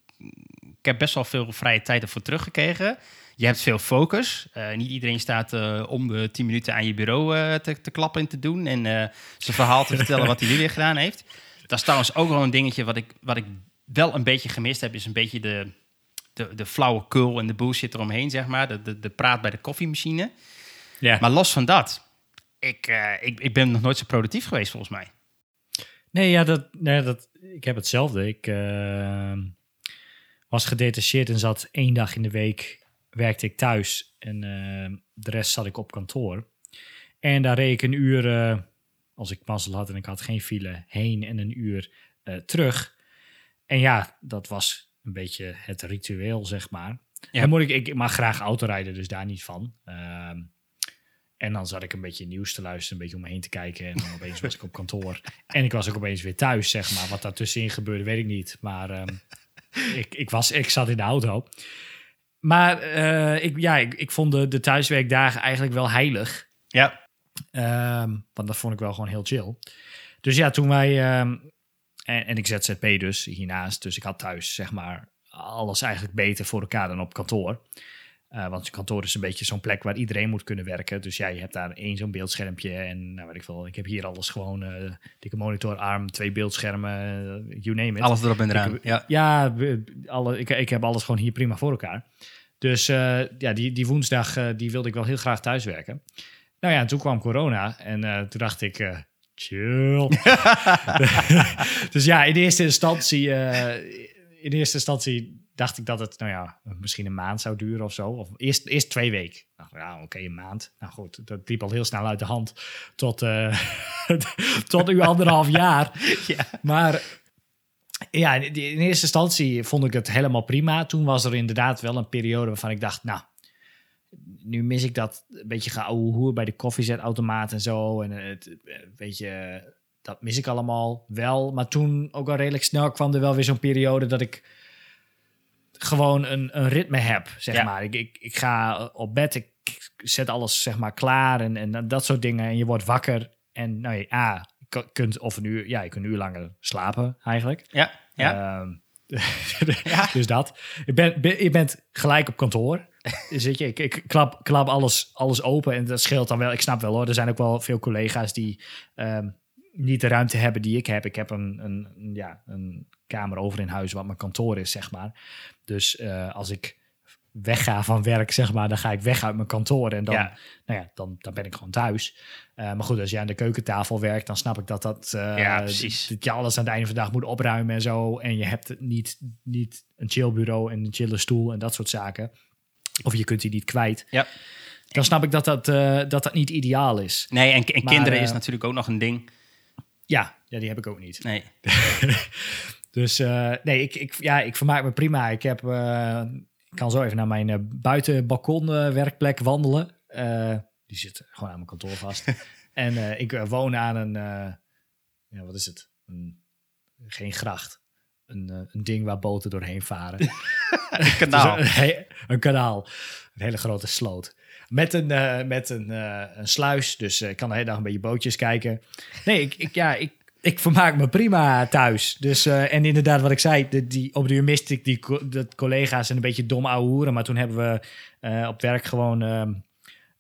ik, heb best wel veel vrije tijd ervoor teruggekregen. Je hebt veel focus. Uh, niet iedereen staat uh, om de 10 minuten aan je bureau te, te, klappen en te doen. En zijn verhaal te vertellen wat hij nu weer gedaan heeft. Dat is trouwens ook wel een dingetje wat ik, wat ik wel een beetje gemist heb. Is een beetje de, de, de flauwekul en de bullshit eromheen, zeg maar. De, de, de praat bij de koffiemachine. Ja. Maar los van dat, ik, ik, ik ben nog nooit zo productief geweest volgens mij. Nee, ja, dat, nee, dat, ik heb hetzelfde. Ik uh, was gedetacheerd en zat één dag in de week, werkte ik thuis. En uh, de rest zat ik op kantoor. En daar reed ik een uur, uh, als ik mazzel had en ik had geen file, heen en een uur terug. En ja, dat was een beetje het ritueel, zeg maar. Ja. En moet ik, ik mag graag autorijden, dus daar niet van. Ehm, en dan zat ik een beetje nieuws te luisteren, een beetje om me heen te kijken. En dan opeens was ik op kantoor. En ik was ook opeens weer thuis, zeg maar. Wat daartussenin gebeurde, weet ik niet. Maar um, ik, ik, was, ik zat in de auto. Maar uh, ik, ja, ik, ik vond de, de thuiswerkdagen eigenlijk wel heilig. Ja. Um, want dat vond ik wel gewoon heel chill. Dus ja, toen wij... Um, en, en ik ZZP dus hiernaast. Dus ik had thuis, zeg maar, alles eigenlijk beter voor elkaar dan op kantoor. Uh, want je kantoor is een beetje zo'n plek waar iedereen moet kunnen werken. Dus ja, je hebt daar één zo'n beeldschermpje. En nou weet ik veel, ik heb hier alles gewoon. Uh, dikke monitor, arm, twee beeldschermen, uh, you name it. Alles erop en eraan. Ik, ja, ja alle, ik, ik heb alles gewoon hier prima voor elkaar. Dus ja, die, die woensdag die wilde ik wel heel graag thuiswerken. Nou ja, en toen kwam corona. En toen dacht ik, chill. dus ja, in eerste instantie... in eerste instantie dacht ik dat het, nou ja, misschien een maand zou duren of zo. Of eerst, eerst twee weken. Nou ja, oké, een maand. Nou goed, dat liep al heel snel uit de hand. Tot, uh, tot nu anderhalf jaar. Ja. Maar ja, in eerste instantie vond ik het helemaal prima. Toen was er inderdaad wel een periode waarvan ik dacht, nou, nu mis ik dat een beetje geouwehoer bij de koffiezetautomaat en zo. En het, weet je, dat mis ik allemaal wel. Maar toen ook al redelijk snel kwam er wel weer zo'n periode dat ik gewoon een, een ritme heb, zeg maar. Ik, ik, ik ga op bed, ik zet alles zeg maar klaar en, en dat soort dingen. En je wordt wakker en nou ja, je kunt of een uur, ja, je kunt een uur langer slapen eigenlijk. Ja, ja. Ja. Dus dat. Je bent, je bent gelijk op kantoor. Zit je, ik, ik klap, klap alles, alles open en dat scheelt dan wel. Ik snap wel hoor, er zijn ook wel veel collega's die um, niet de ruimte hebben die ik heb. Ik heb een, een, ja, een kamer over in huis wat mijn kantoor is, zeg maar. Dus uh, als ik wegga van werk, zeg maar, dan ga ik weg uit mijn kantoor en dan, ja. nou ja, dan, dan ben ik gewoon thuis. Uh, maar goed, als je aan de keukentafel werkt, dan snap ik dat dat, uh, ja, precies. dat je alles aan het einde van de dag moet opruimen en zo. En je hebt niet, niet een chillbureau en een chille stoel en dat soort zaken. Of je kunt die niet kwijt. Ja. dan snap ik dat dat, eh, dat, dat niet ideaal is. Nee, en, en Maar, kinderen eh, is natuurlijk ook nog een ding. Ja, ja die heb ik ook niet. Nee. Dus eh, nee, ik, ik, ja, ik vermaak me prima. Ik, heb, eh, ik kan zo even naar mijn uh, buitenbalkonwerkplek wandelen. Eh, die zit gewoon aan mijn kantoor vast. en eh, ik eh, woon aan een, eh, ja, wat is het? Een, geen gracht. Een, eh, een ding waar boten doorheen varen. Een kanaal. Dus een, een kanaal. Een hele grote sloot. Met een, eh, met een, eh, een sluis. Dus eh, ik kan de hele dag een beetje bootjes kijken. Nee, ik, ik, ja, ik, ik vermaak me prima thuis. Dus, eh, en inderdaad, wat ik zei, de, die, op de uur miste ik die de collega's en een beetje dom ouwe hoeren. Maar toen hebben we eh, op werk gewoon ehm,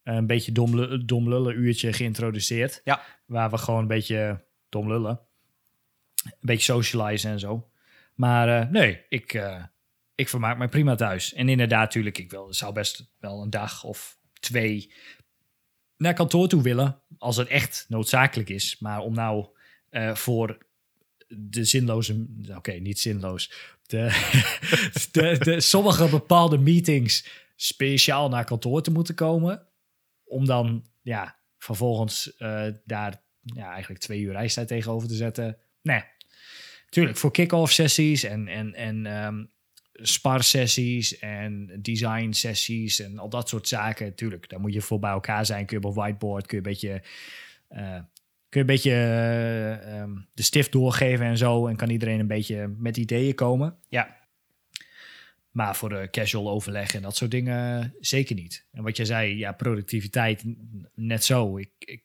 een beetje dom, dom lullen uurtje geïntroduceerd. Ja. Waar we gewoon een beetje dom lullen. Een beetje socializen en zo. Maar eh, nee, ik, ik vermaak me prima thuis. En inderdaad, natuurlijk, ik wil, zou best wel een dag of twee naar kantoor toe willen. Als het echt noodzakelijk is. Maar om nou eh, voor de zinloze... Oké, niet zinloos. De, de, de, sommige bepaalde meetings speciaal naar kantoor te moeten komen. Om dan ja, vervolgens eh, daar ja, eigenlijk twee uur reistijd tegenover te zetten. Nee, tuurlijk, voor kick-off sessies en, en, en ehm spar sessies en design sessies en al dat soort zaken. Tuurlijk, daar moet je voor bij elkaar zijn. Kun je op een whiteboard, kun je een beetje, eh, kun je een beetje eh, ehm, de stift doorgeven en zo. En kan iedereen een beetje met ideeën komen. Ja. Maar voor de casual overleg en dat soort dingen zeker niet. En wat je zei, ja, productiviteit net zo. Ik, ik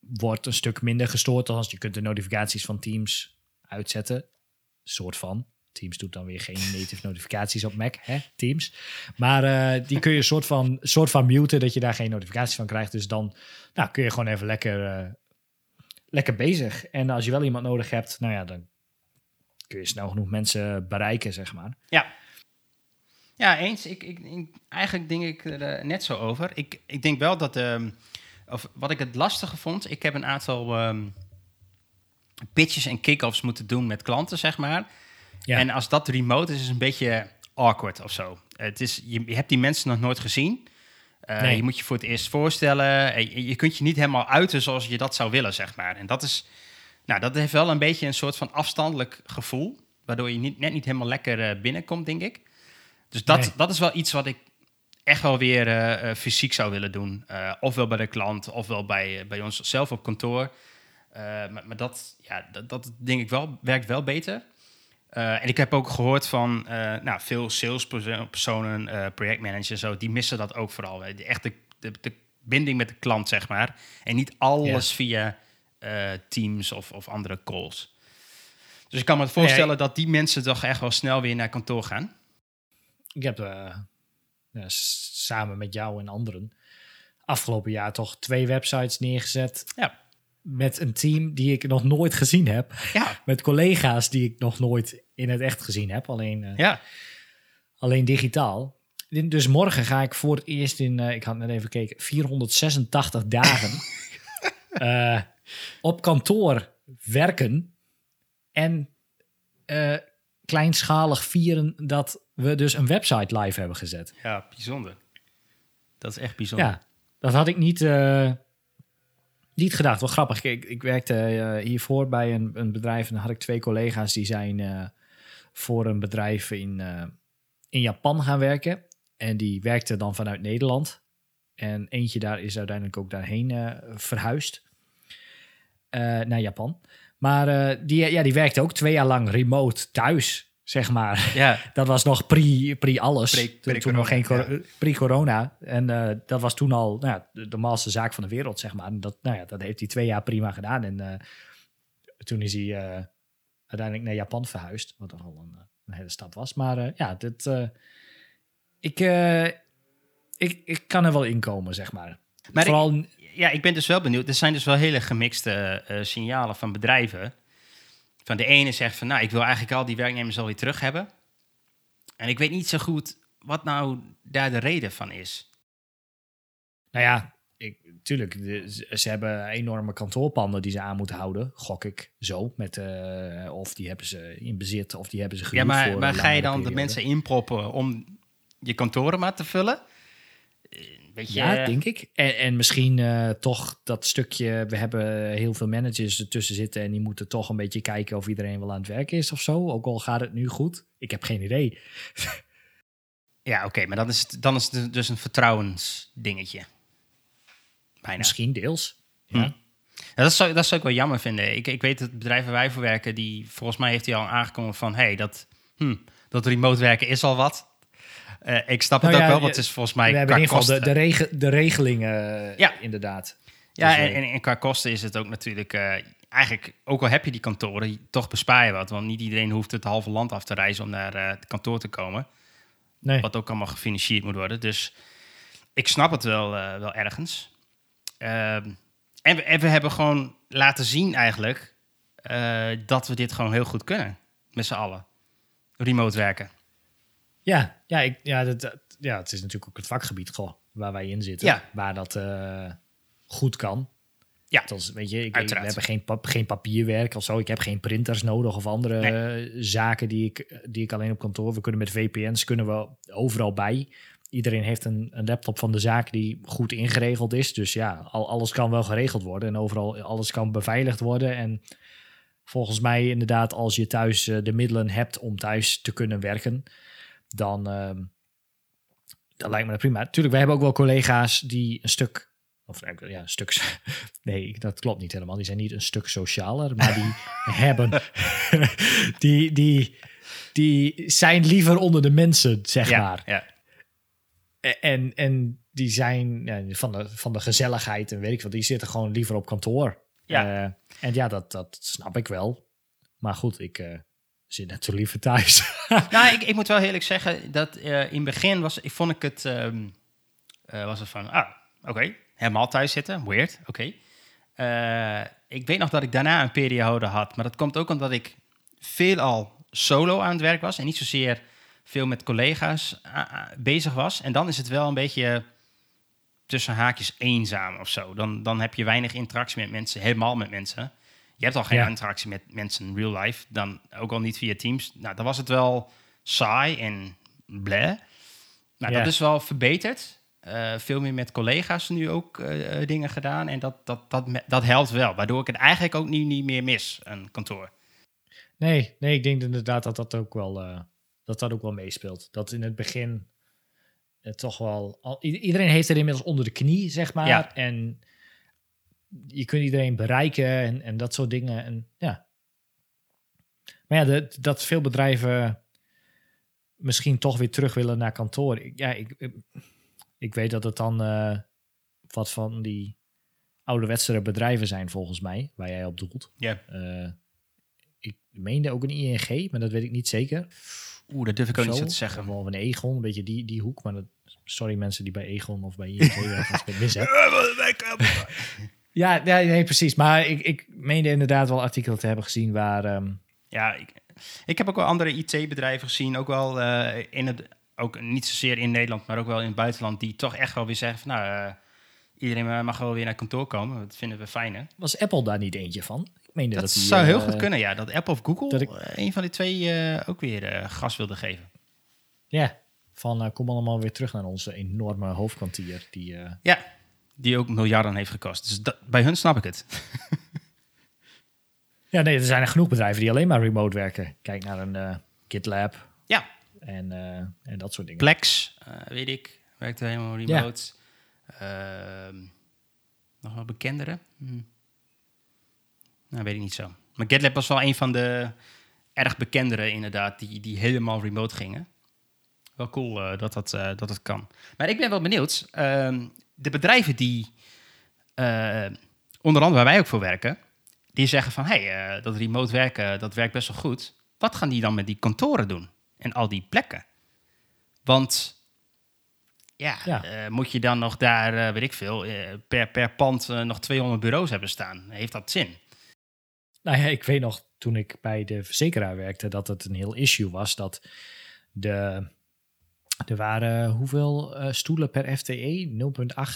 word een stuk minder gestoord als je kunt de notificaties van Teams uitzetten. Soort van. Teams doet dan weer geen native notificaties op Mac, hè, Teams. Maar eh, die kun je soort van, soort van muten, dat je daar geen notificaties van krijgt. Dus dan nou, kun je gewoon even lekker, eh, lekker bezig. En als je wel iemand nodig hebt, nou ja, dan kun je snel genoeg mensen bereiken, zeg maar. Ja. Ja, eens. Ik, ik, ik- eigenlijk denk ik er eh, net zo over. Ik, ik denk wel dat, ehm, of wat ik het lastige vond, ik heb een aantal ehm, pitches en kick-offs moeten doen met klanten, zeg maar. Ja. En als dat remote is, is het een beetje awkward of zo. Het is, je, je hebt die mensen nog nooit gezien. Eh, Nee. Je moet je voor het eerst voorstellen. En Je, je kunt je niet helemaal uiten zoals je dat zou willen, zeg maar. En dat is, nou, dat heeft wel een beetje een soort van afstandelijk gevoel. Waardoor je niet, net niet helemaal lekker eh, binnenkomt, denk ik. Dus dat, Nee. dat is wel iets wat ik echt wel weer eh, eh, fysiek zou willen doen. Eh, ofwel bij de klant, ofwel bij, eh, bij ons zelf op kantoor. Eh, maar, maar dat, ja, dat, dat denk ik wel, werkt wel beter. Eh, en ik heb ook gehoord van eh, nou, veel salespersonen, eh projectmanagers en zo, die missen dat ook vooral. echt de, de, de binding met de klant, zeg maar. En niet alles via Teams of, of andere calls. Dus ik kan me voorstellen dat die mensen toch echt wel snel weer naar kantoor gaan. Ik heb ja, samen met jou en anderen afgelopen jaar toch twee websites neergezet. Ja. Met een team die ik nog nooit gezien heb. Ja, Met collega's die ik nog nooit in het echt gezien heb. Alleen, eh, ja. alleen digitaal. Dus morgen ga ik voor het eerst in, eh, ik had net even gekeken, 486 dagen eh, op kantoor werken. En kleinschalig vieren dat we dus een website live hebben gezet. ja, bijzonder. Dat is echt bijzonder. Ja, dat had ik niet, niet gedacht. Wel grappig. Ik, ik werkte eh, hiervoor bij een, een bedrijf en dan had ik twee collega's die zijn eh, voor een bedrijf in, eh, in Japan gaan werken. En die werkte dan vanuit Nederland. En eentje daar is uiteindelijk ook daarheen verhuisd. naar Japan. Maar die, ja, die werkte ook twee jaar lang remote thuis, zeg maar. Ja, Dat was nog pre, pre alles. Pre- toen, nog geen ja. pre-corona. En eh, dat was toen al nou ja, de normaalste zaak van de wereld, zeg maar. En dat, nou ja, dat heeft hij twee jaar prima gedaan. En eh, toen is hij eh, uiteindelijk naar Japan verhuisd. Wat toch al een, een hele stap was. Maar ja, dit, ik, ik, ik kan er wel inkomen, zeg maar. Maar Vooral, ja, ik ben dus wel benieuwd. Er zijn dus wel hele gemixte signalen van bedrijven. Van de ene zegt van, nou, ik wil eigenlijk al die werknemers alweer terug hebben. En ik weet niet zo goed wat nou daar de reden van is. nou ja, ik, tuurlijk, ze, hebben enorme kantoorpanden die ze aan moeten houden, gok ik zo. Met, eh, of die hebben ze in bezit, of die hebben ze Ja, gehuurd maar, voor maar ga je dan de mensen inproppen om je kantoren maar te vullen? Ja, denk ik. En, en misschien eh, toch dat stukje, we hebben heel veel managers ertussen zitten en die moeten toch een beetje kijken of iedereen wel aan het werk is of zo. Ook al gaat het nu goed. Ik heb geen idee. Ja, oké, maar dan is, het, dan is het dus een vertrouwensdingetje. Bijna. Misschien deels. Ja. Hm. Ja, dat, zou, dat zou ik wel jammer vinden. Ik, ik weet dat het bedrijf waar wij voor werken, die, volgens mij heeft hij al aangekondigd van, hey, dat, hm, dat remote werken is al wat. Eh, ik snap Nou het ook ja, wel, want het is volgens mij We hebben in qua ieder geval de, de, de regelingen, eh, Ja. inderdaad. Ja, Dus, en, eh, en, qua kosten is het ook natuurlijk... eigenlijk, ook al heb je die kantoren, toch bespaar je wat. Want niet iedereen hoeft het halve land af te reizen om naar het kantoor te komen. Nee. Wat ook allemaal gefinancierd moet worden. Dus ik snap het wel, wel ergens. Ehm, en, we, en we hebben gewoon laten zien eigenlijk... dat we dit gewoon heel goed kunnen. Met z'n allen. Remote werken. Ja, ja, ik, ja, dat, dat- ja, het is natuurlijk ook het vakgebied goh, waar wij in zitten. Ja. Waar dat eh, goed kan. Ja, Althans, weet je, ik, we hebben geen, pap- geen papierwerk of zo. Ik heb geen printers nodig of andere Nee. eh, zaken die ik, die ik alleen op kantoor. We kunnen met VPN's kunnen we overal bij. Iedereen heeft een, een laptop van de zaak die goed ingeregeld is. Dus ja, al, alles kan wel geregeld worden. En overal alles kan beveiligd worden. En volgens mij inderdaad, als je thuis eh, de middelen hebt om thuis te kunnen werken, dan, ehm, dan lijkt me dat prima. Tuurlijk, wij hebben ook wel collega's die een stuk, of eh, ja, een stuk, nee, dat klopt niet helemaal. Die zijn niet een stuk socialer, maar die hebben, die, die, die zijn liever onder de mensen, zeg ja, maar. ja. En, en die zijn van, de, van de gezelligheid en weet ik wat, die zitten gewoon liever op kantoor. Ja. Eh, en ja, dat, dat snap ik wel. Maar goed, ik eh, zit zo liever thuis. Nou, ik, ik moet wel eerlijk zeggen dat eh, in het begin was, ik vond ik het, ehm, eh, was het van, ah, oké, helemaal thuis zitten, weird, oké. Eh, ik weet nog dat ik daarna een periode had, maar dat komt ook omdat ik veelal solo aan het werk was en niet zozeer veel met collega's bezig was. En dan is het wel een beetje tussen haakjes eenzaam of zo. Dan, dan heb je weinig interactie met mensen, helemaal met mensen. Je hebt al geen Ja. interactie met mensen in real life, dan ook al niet via Teams. Nou, dan was het wel saai en bleh. Nou, Ja. dat is wel verbeterd. Eh, veel meer met collega's nu ook eh, eh, dingen gedaan. En dat, dat, dat, dat helpt wel. Waardoor ik het eigenlijk ook nu niet meer mis, een kantoor. Nee, nee, ik denk inderdaad dat dat ook wel, dat dat ook wel meespeelt. Dat in het begin toch wel... Al, iedereen heeft er inmiddels onder de knie, zeg maar. Ja. En je kunt iedereen bereiken en, en dat soort dingen. En, ja. Maar ja, de- dat veel bedrijven misschien toch weer terug willen naar kantoor. Ik- Ja, ik, ik, weet dat het dan eh, wat van die ouderwetsere bedrijven zijn, volgens mij, waar jij op doelt. Ja. Eh, ik meende ook een ING, maar dat weet ik niet zeker. Oeh, dat durf ik ook niet zo te Of zeggen. wel een Egon, een beetje die, die hoek. Maar dat, sorry mensen die bij Egon of bij ING werken ik het mis heb. Ja, ja, nee, precies. Maar ik, ik meende inderdaad wel artikelen te hebben gezien waar... ehm, Ja, ik, ik heb ook wel andere IT-bedrijven gezien, ook wel eh, in het, ook niet zozeer in Nederland, maar ook wel in het buitenland, die toch echt wel weer zeggen van, nou, eh, iedereen mag wel weer naar kantoor komen. Dat vinden we fijn, hè? was Apple daar niet eentje van? Ik meende Dat, dat, die, zou heel eh, goed kunnen, ja. Dat Apple of Google dat ik- een van die twee eh, ook weer eh, gas wilde geven. Ja, van kom allemaal weer terug naar onze enorme hoofdkwartier. Die, eh, Ja, die ook miljarden heeft gekost. Dus dat, bij hun snap ik het. Ja, nee, er zijn er genoeg bedrijven die alleen maar remote werken. Kijk naar een eh, GitLab Ja, en, eh, en dat soort dingen. Plex, eh, weet ik, werkt helemaal remote. Ehm, nog wel bekendere? Hm. Nou, weet ik niet zo. Maar GitLab was wel een van de erg bekendere inderdaad, die, die helemaal remote gingen. Wel cool dat, dat, dat het kan. Maar ik ben wel benieuwd. ehm, de bedrijven die, eh, onder andere waar wij ook voor werken, die zeggen van, hey, eh, dat remote werken, dat werkt best wel goed. Wat gaan die dan met die kantoren doen? En al die plekken? Want ja, Ja. eh, moet je dan nog daar, weet ik veel, per, per pand nog 200 bureaus hebben staan? Heeft dat zin? Nou ja, ik weet nog toen ik bij de verzekeraar werkte dat het een heel issue was dat de, er waren hoeveel eh, stoelen per FTE? 0,8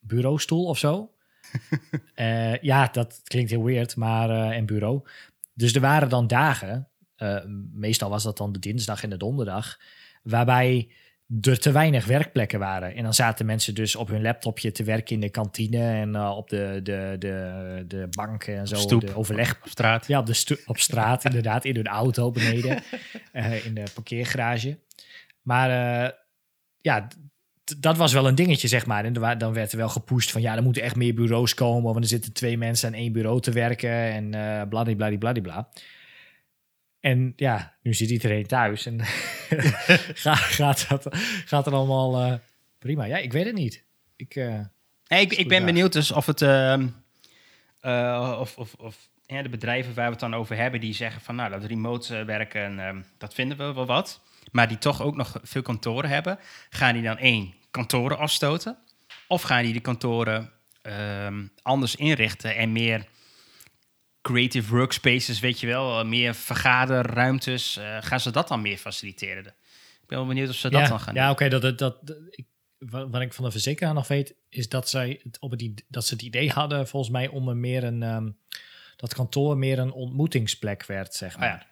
bureaustoel of zo. Eh, ja, dat klinkt heel weird, maar eh en bureau. Dus er waren dan dagen, eh, meestal was dat dan de dinsdag en de donderdag, waarbij er te weinig werkplekken waren. En dan zaten mensen dus op hun laptopje te werken in de kantine en eh, op de, de, de, de banken en zo. stoep. De overleg. Op straat. Ja, op, de op straat inderdaad, in hun auto beneden, eh, in de parkeergarage. Maar eh, ja, dat was wel een dingetje, zeg maar. En dan werd er wel gepusht van, ja, er moeten echt meer bureaus komen, want er zitten twee mensen aan één bureau te werken en eh bladibladibladibla. En ja, nu zit iedereen thuis en gaat, gaat, dat, gaat er allemaal eh, prima. Ja, ik weet het niet. Ik, ik, ik ben vraag. benieuwd dus of het... ehm, eh, of of, of ja, de bedrijven waar we het dan over hebben... die zeggen van nou, dat remote werken, ehm, dat vinden we wel wat. Maar die toch ook nog veel kantoren hebben. Gaan die dan één, kantoren afstoten? Of gaan die de kantoren ehm, anders inrichten en meer creative workspaces, weet je wel, eh, meer vergaderruimtes, eh, gaan ze dat dan meer faciliteren? Ik ben wel benieuwd of ze dat ja, dan gaan Ja, doen. oké. dat, dat, dat, dat- ik, wat, ik van de verzekeraar nog weet, is dat, zij het op het, dat ze het idee hadden, volgens mij, om er meer een, ehm, dat kantoor meer een ontmoetingsplek werd, zeg maar. Oh ja.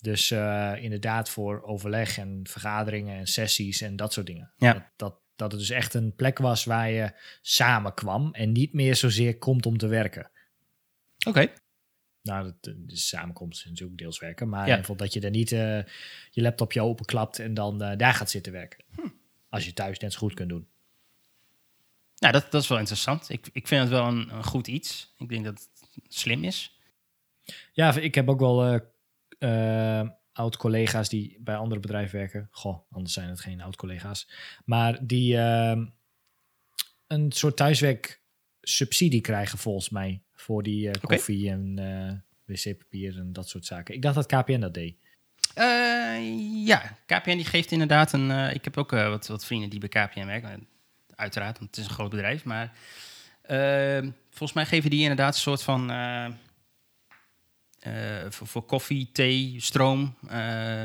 Dus eh, inderdaad voor overleg en vergaderingen en sessies en dat soort dingen. Ja. Dat, dat, dat het dus echt een plek was waar je samenkwam en niet meer zozeer komt om te werken. Oké. Nou, dat, de samenkomst is natuurlijk deels werken, maar Ja. in dat je er niet eh, je laptopje openklapt en dan eh, daar gaat zitten werken. Hm. Als je thuis net zo goed kunt doen. Nou, dat, dat is wel interessant. Ik, ik vind het wel een, een goed iets. Ik denk dat het slim is. Ja, ik heb ook wel eh, eh, oud-collega's die bij andere bedrijven werken. Goh, anders zijn het geen oud-collega's. Maar die eh, een soort thuiswerk-subsidie krijgen volgens mij. Voor die eh, koffie en eh, wc-papier en dat soort zaken. Ik dacht dat KPN dat deed. Eh, ja, KPN die geeft inderdaad een... ik heb ook wat, wat vrienden die bij KPN werken. Uiteraard, want het is een groot bedrijf. Maar eh, volgens mij geven die inderdaad een soort van... eh, voor, voor koffie, thee, stroom... eh,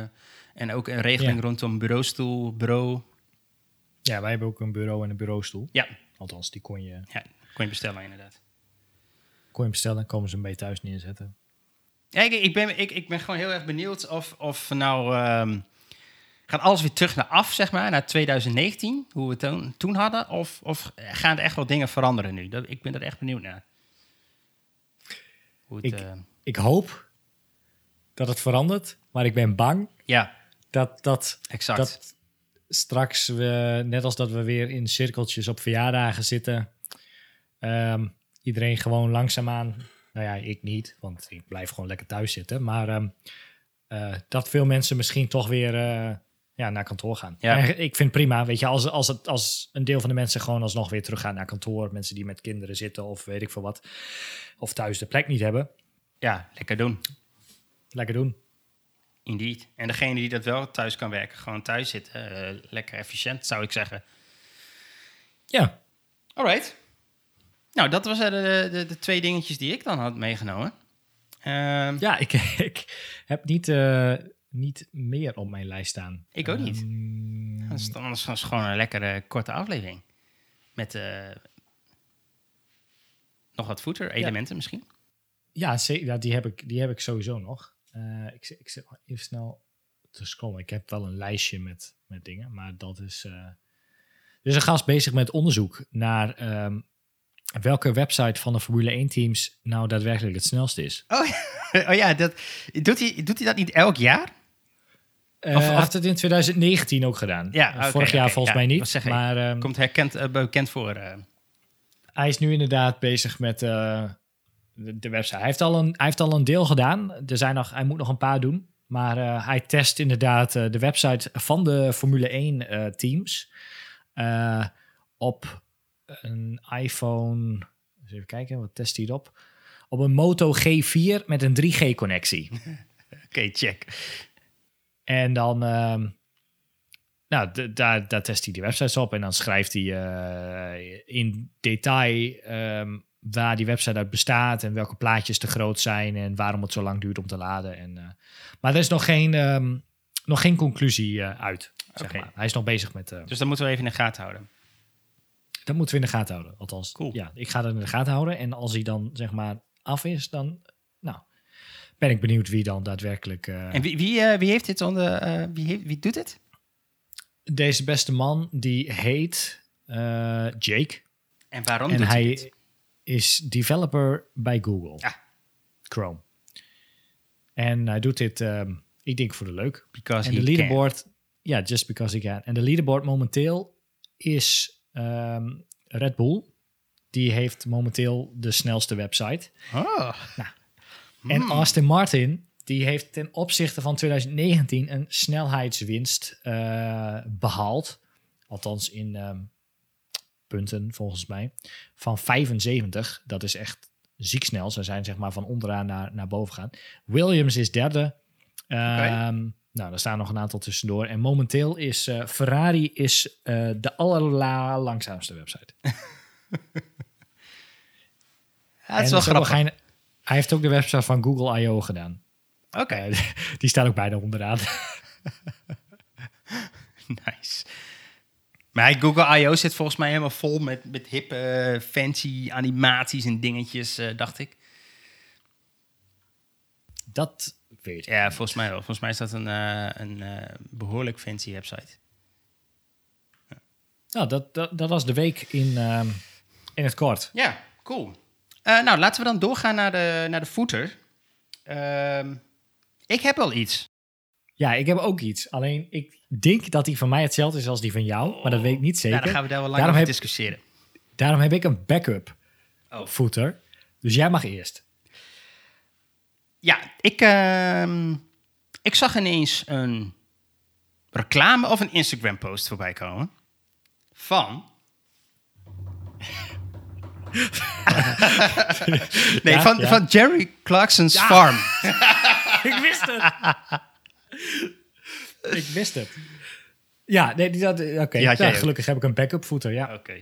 en ook een regeling Ja. rondom bureaustoel, bureau. Ja, wij hebben ook een bureau en een bureaustoel. Ja, Althans, die kon je, ja kon je bestellen inderdaad. kon je bestellen. Komen ze hem bij thuis neerzetten. Ja, ik, ik, ben, ik, ik ben gewoon heel erg benieuwd of, of nou... ehm, gaat alles weer terug naar af, zeg maar, naar 2019, hoe we het toen, toen hadden? Of, of gaan er echt wel dingen veranderen nu? Dat, ik ben er echt benieuwd naar. Hoe het, Ik- eh, Ik hoop dat het verandert, maar ik ben bang ja, dat, dat exact. dat straks, we, net als dat we weer in cirkeltjes op verjaardagen zitten, ehm, iedereen gewoon langzaamaan, nou ja, ik niet, want ik blijf gewoon lekker thuis zitten, maar ehm, eh, dat veel mensen misschien toch weer eh, ja, naar kantoor gaan. Ja. En ik vind prima, weet je, als, als, het, als een deel van de mensen gewoon alsnog weer teruggaan naar kantoor, mensen die met kinderen zitten of weet ik veel wat, of thuis de plek niet hebben, ja, lekker doen. lekker doen. Indeed. En degene die dat wel thuis kan werken, gewoon thuis zitten. eh, lekker efficiënt, zou ik zeggen. Ja, Alright. Nou, dat waren de, de, de twee dingetjes die ik dan had meegenomen. Ehm, Ja, ik, ik heb niet, eh, niet meer op mijn lijst staan. Ik ook niet. Ehm, Dat is dan anders was het gewoon een lekkere korte aflevering. Met eh, nog wat voeter, elementen misschien. Ja, die, heb ik, die heb ik sowieso nog. Eh, ik, ik zit maar even snel te scrollen. Ik heb wel een lijstje met, met dingen, maar dat is... eh er is een gast bezig met onderzoek naar ehm, welke website van de Formule 1-teams nou daadwerkelijk het snelst is. Oh, ja, oh ja, dat, doet, hij, doet hij dat niet elk jaar? Eh, Of- heeft het in 2019 ook gedaan. Ja, Eh, Vorig jaar volgens ja, mij niet. Maar ehm, Komt herkend, bekend voor. hij is nu inderdaad bezig met de, de website. Hij heeft, al een, hij heeft al een deel gedaan. Er zijn nog, hij moet nog een paar doen. Maar eh, hij test inderdaad eh, de website van de Formule 1 eh, teams. op een iPhone. Eens even kijken, wat test hij op? Op een Moto G4 met een 3G-connectie. Oké, check. En dan, ehm, nou, daar, daar test hij die websites op en dan schrijft hij in detail ehm, waar die website uit bestaat en welke plaatjes te groot zijn en waarom het zo lang duurt om te laden. En, eh, maar er is nog geen, ehm, nog geen conclusie eh, uit. Zeg maar. Hij is nog bezig met. eh, Dus dat moeten we even in de gaten houden. dat moeten we in de gaten houden. Althans, Cool. ja, ik ga dat in de gaten houden. En als hij dan zeg maar af is, dan nou, ben ik benieuwd wie dan daadwerkelijk. En wie, wie, wie heeft dit onder. wie, heeft, wie doet dit? deze beste man, die heet Jake. En waarom en doet hij hij dit? Is developer bij Google. Ja. Chrome. En hij doet dit, ehm, ik denk voor de leuk. Because En de can. leaderboard, ja, just because he can. En de leaderboard momenteel is ehm, Red Bull. Die heeft momenteel de snelste website. Oh. En Hmm. Aston Martin, die heeft ten opzichte van 2019 een snelheidswinst eh, behaald. Althans in ehm, punten, volgens mij. Van 75. Dat is echt ziek snel. Ze zijn zeg maar van onderaan naar, naar boven gaan. Williams is derde. Ehm, Nou, daar staan nog een aantal tussendoor. En momenteel is eh, Ferrari is, eh, de allerlangzaamste website. Ja, het is wel grappig. Hij heeft ook de website van Google I.O. gedaan. Oké, die staat ook bijna onderaan. nice. Maar Google I.O. zit volgens mij helemaal vol met, met hippe, eh, fancy animaties en dingetjes, eh, dacht ik. Dat weet ik. Ja, volgens mij wel. Volgens mij is dat een, eh, een eh, behoorlijk fancy website. Nou, dat, dat, dat was de week in, ehm, in het kort. Ja, cool. Nou, laten we dan doorgaan naar de, naar de footer. Ehm, ik heb al iets. Ja, ik heb ook iets. Alleen ik denk dat die van mij hetzelfde is als die van jou. Maar dat weet ik niet zeker. Ja, dan gaan we daar wel lang Daarom over heb- discussiëren. Daarom heb ik een backup Oh. footer. Dus jij mag eerst. Ja, ik, ehm, ik zag ineens een reclame of een Instagram-post voorbij komen. Van. nee, Ja, van, ja. van Jerry Clarkson's Farm. ik wist het. ik wist het. Ja, nee, die dat. Oké, Ja, gelukkig heb ik een backup footer. Ja. Oké.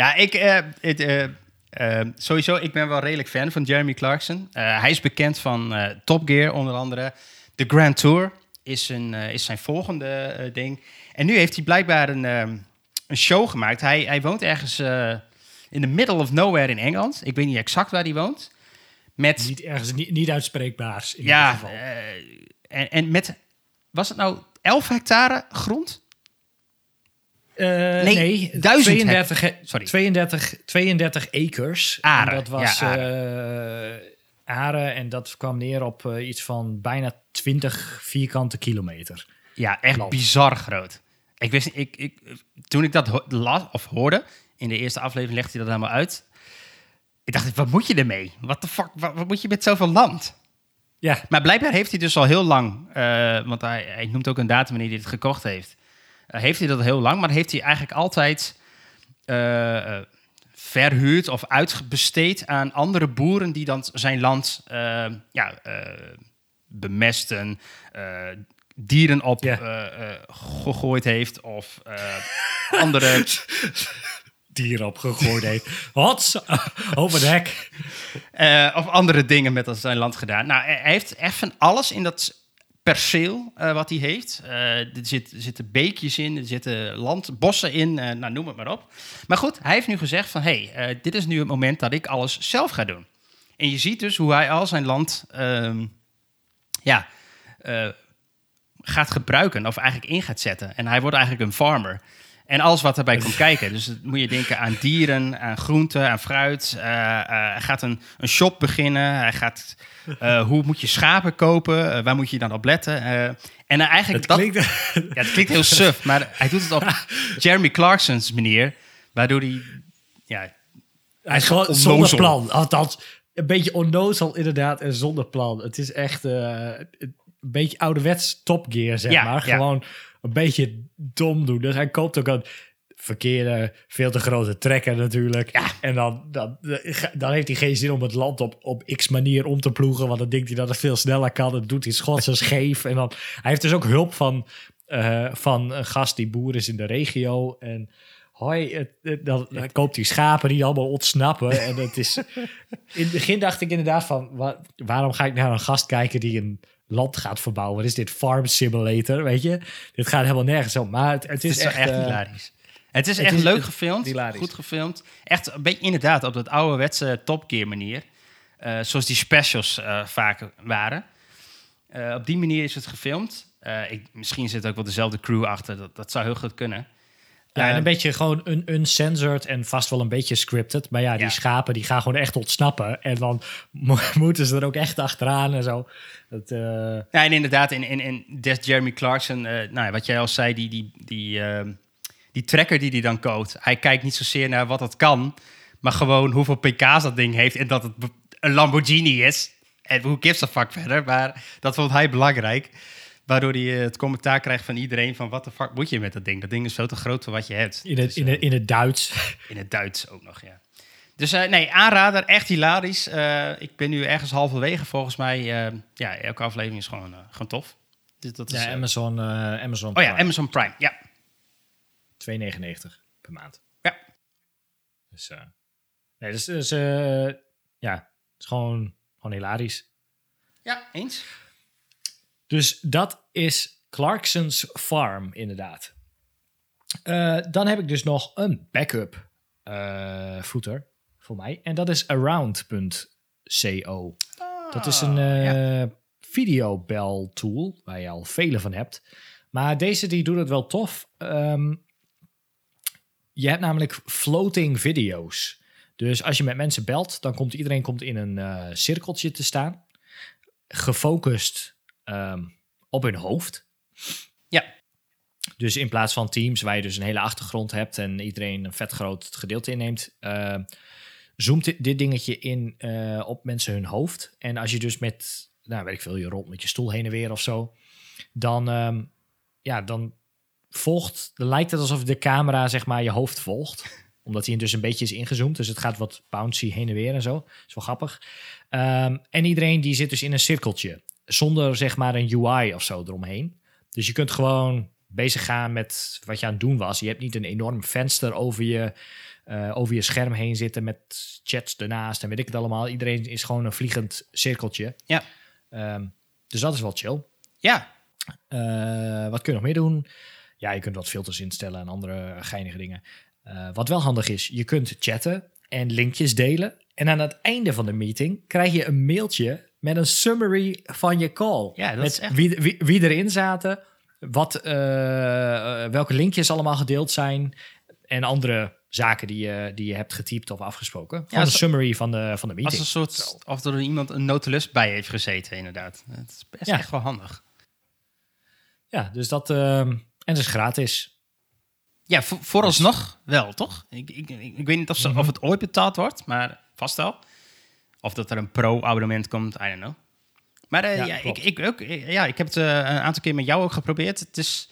Ja, ik, eh, eh, eh, sowieso, ik ben wel redelijk fan van Jeremy Clarkson. Hij is bekend van Top Gear, onder andere. De Grand Tour is, een, is zijn volgende ding. En nu heeft hij blijkbaar een, een show gemaakt. Hij, hij woont ergens in the middle of nowhere in Engeland. Ik weet niet exact waar hij woont. Met, Niet ergens niet, niet uitspreekbaars. In ja, ieder geval. En, en met, was het nou 11 hectare grond? Eh, nee, nee, 1000 32, he- Sorry. 32, 32 acres. Aren, En dat was ja, eh, aren en dat kwam neer op eh, iets van bijna 20 vierkante kilometer. Ja, echt land. bizar groot. Ik wist ik, ik, toen ik dat ho- las of hoorde, in de eerste aflevering legde hij dat helemaal uit. Ik dacht, wat moet je ermee? Wat de fuck, wat, wat moet je met zoveel land? Ja, Maar blijkbaar heeft hij dus al heel lang, eh, want hij, hij noemt ook een datum wanneer hij het gekocht heeft. Eh, heeft hij dat heel lang, maar heeft hij eigenlijk altijd eh, verhuurd of uitbesteed aan andere boeren die dan zijn land ja, bemesten, dieren op Ja. gegooid heeft of andere... dier opgegooid heeft. Wat? Over de hek. Eh, of andere dingen met zijn land gedaan. Nou, hij heeft echt van alles in dat perceel eh, wat hij heeft. Eh, er, zit, zitten beekjes in, er zitten land, bossen in, nou, noem het maar op. Maar goed, hij heeft nu gezegd van... hey, dit is nu het moment dat ik alles zelf ga doen. En je ziet dus hoe hij al zijn land... ehm, ja, gaat gebruiken of eigenlijk in gaat zetten. En hij wordt eigenlijk een farmer. En alles wat erbij komt kijken. Dus moet je denken aan dieren, aan groenten, aan fruit. Eh, eh, hij gaat een, een shop beginnen. Hij gaat, eh, hoe moet je schapen kopen? Eh, waar moet je dan op letten? Eh, en eigenlijk Het dat, klinkt... ja, het klinkt heel suf, maar hij doet het op Jeremy Clarkson's manier. Waardoor hij, ja, Hij is gewoon onnozel. zonder plan. Althans, een beetje onnozel inderdaad en zonder plan. Het is echt eh, een beetje ouderwets topgear, zeg Ja, maar. ja. Een beetje dom doen. Dus hij koopt ook een verkeerde, veel te grote trekker natuurlijk. En dan, dan, dan heeft hij geen zin om het land op, op x manier om te ploegen. Want dan denkt hij dat het veel sneller kan. Dan doet hij schots en scheef. En dan, hij heeft dus ook hulp van, eh, van een gast die boer is in de regio. En hoi, het, het- dan, dan koopt hij schapen die allemaal ontsnappen. en het is... In het begin dacht ik inderdaad van... wa- waarom ga ik naar een gast kijken die een land gaat verbouwen? Wat is dit? Farm Simulator, weet je? Dit gaat helemaal nergens om. Maar het, het Het is, echt... echt, eh, hilarisch. Het is het echt is leuk gefilmd, hilarisch. goed gefilmd. Echt een beetje inderdaad op dat ouderwetse Top Gear manier. Eh, zoals die specials eh, vaak waren. Op die manier is het gefilmd. Ik, misschien zit ook wel dezelfde crew achter. Dat, dat zou heel goed kunnen. Ja, en een beetje gewoon un uncensored en vast wel een beetje scripted. Maar ja, die Ja. schapen die gaan gewoon echt ontsnappen. En dan mo- moeten ze er ook echt achteraan en zo. Dat, eh, Ja, en inderdaad, in, in, in Des Jeremy Clarkson, eh, nou ja, wat jij al zei, die, die, die, ehm, die tracker die hij dan code. Hij kijkt niet zozeer naar wat het kan, maar gewoon hoeveel pk's dat ding heeft en dat het een Lamborghini is. En hoe gives a fuck verder, maar dat vond hij belangrijk. Waardoor hij eh, het commentaar krijgt van iedereen van wat de fuck moet je met dat ding? Dat ding is veel te groot voor wat je hebt. in, het, Dus, in, eh, het, in het Duits. in het Duits ook nog, ja. Dus eh, nee, aanrader, echt hilarisch. Eh, ik ben nu ergens halverwege volgens mij. eh, ja, elke aflevering is gewoon, eh, gewoon tof. Dus dat is, Ja, eh, Amazon, eh, Amazon oh ja. Amazon Prime, ja. 2,99 per maand. Ja. Dus, eh, nee, dus, dus eh, ja, het is gewoon, gewoon hilarisch. Ja, eens. Dus dat is Clarkson's Farm, inderdaad. Eh, dan heb ik dus nog een backup eh footer voor mij. En dat is around.co. Dat is een Ah, eh videobel tool waar je al vele van hebt. Maar deze die doet het wel tof. Ehm, je hebt namelijk floating video's. Dus als je met mensen belt, dan komt iedereen komt in een cirkeltje te staan. Gefocust ehm, op hun hoofd. Ja. Dus in plaats van teams waar je dus een hele achtergrond hebt en iedereen een vet groot gedeelte inneemt, eh, zoomt dit, dit dingetje in eh, op mensen hun hoofd. En als je dus met, nou weet ik veel, je rolt met je stoel heen en weer of zo, dan, ehm, ja, dan volgt, dan lijkt het alsof de camera zeg maar je hoofd volgt. Omdat hij dus een beetje is ingezoomd. Dus het gaat wat bouncy heen en weer en zo. is wel grappig. Ehm, en iedereen die zit dus in een cirkeltje. Zonder zeg maar een UI of zo eromheen. Dus je kunt gewoon bezig gaan met wat je aan het doen was. Je hebt niet een enorm venster over je, eh, over je scherm heen zitten met chats ernaast en weet ik het allemaal. Iedereen is gewoon een vliegend cirkeltje. Ja. Ehm, dus dat is wel chill. Ja, Eh, wat kun je nog meer doen? Ja, je kunt wat filters instellen en andere geinige dingen. Eh, wat wel handig is, je kunt chatten en linkjes delen. En aan het einde van de meeting krijg je een mailtje met een summary van je call. Ja, dat met is echt- wie, wie, wie erin zaten, wat, eh, eh, welke linkjes allemaal gedeeld zijn en andere zaken die je, die je hebt getypt of afgesproken. Gewoon als- een summary van de, van de als meeting. een soort, of er iemand een notulus bij heeft gezeten, inderdaad. Het is best Ja. echt wel handig. Ja, dus dat... ehm, en het is gratis. Ja, vo- vooralsnog wel, toch? Ik, ik, ik, ik weet niet of, ze, Mhm. of het ooit betaald wordt, maar vast wel. Of dat er een pro-abonnement komt, I don't know. Maar eh, Ja, ja, ik, ik, ook, ja, ik heb het eh, een aantal keer met jou ook geprobeerd. Het is,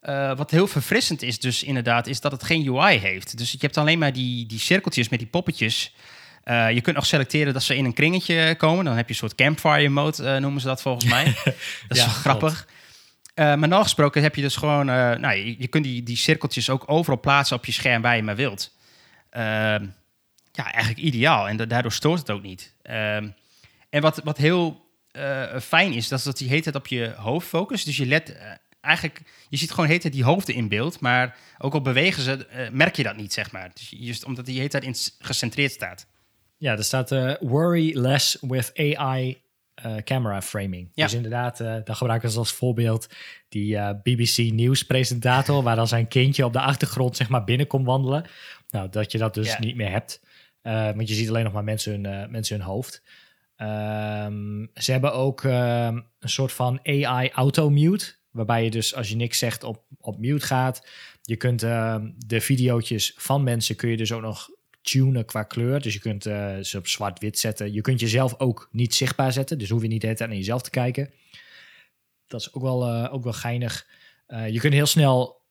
eh, wat heel verfrissend is dus inderdaad, is dat het geen UI heeft. Dus je hebt alleen maar die, die cirkeltjes met die poppetjes. Je kunt nog selecteren dat ze in een kringetje komen. Dan heb je een soort campfire mode, noemen ze dat volgens mij. dat is Ja, wel grappig. Maar normaal gesproken heb je dus gewoon... nou, je, je kunt die, die cirkeltjes ook overal plaatsen op je scherm waar je maar wilt. Ja, eigenlijk ideaal. En da- daardoor stoort het ook niet. Ehm, en wat, wat heel eh, fijn is, dat is dat die heet het op je hoofd focust. Dus je let eh, eigenlijk... Je ziet gewoon heet het die hoofden in beeld. Maar ook al bewegen ze, eh, merk je dat niet, zeg maar. Dus just omdat die heet in gecentreerd staat. Ja, er staat worry less with AI camera framing. Ja. Dus inderdaad, eh dan gebruiken ze als voorbeeld die eh, BBC nieuwspresentator, waar dan zijn kindje op de achtergrond zeg maar binnenkomt wandelen. Nou, dat je dat dus Ja. niet meer hebt. Eh, want je ziet alleen nog maar mensen hun, eh, mensen hun hoofd. Ehm, ze hebben ook ehm, een soort van AI auto-mute. Waarbij je dus als je niks zegt op, op mute gaat. Je kunt ehm, de videootjes van mensen kun je dus ook nog tunen qua kleur. Dus je kunt eh, ze op zwart-wit zetten. Je kunt jezelf ook niet zichtbaar zetten. Dus hoef je niet de hele naar jezelf te kijken. Dat is ook wel, ook wel geinig. Je kunt heel snel...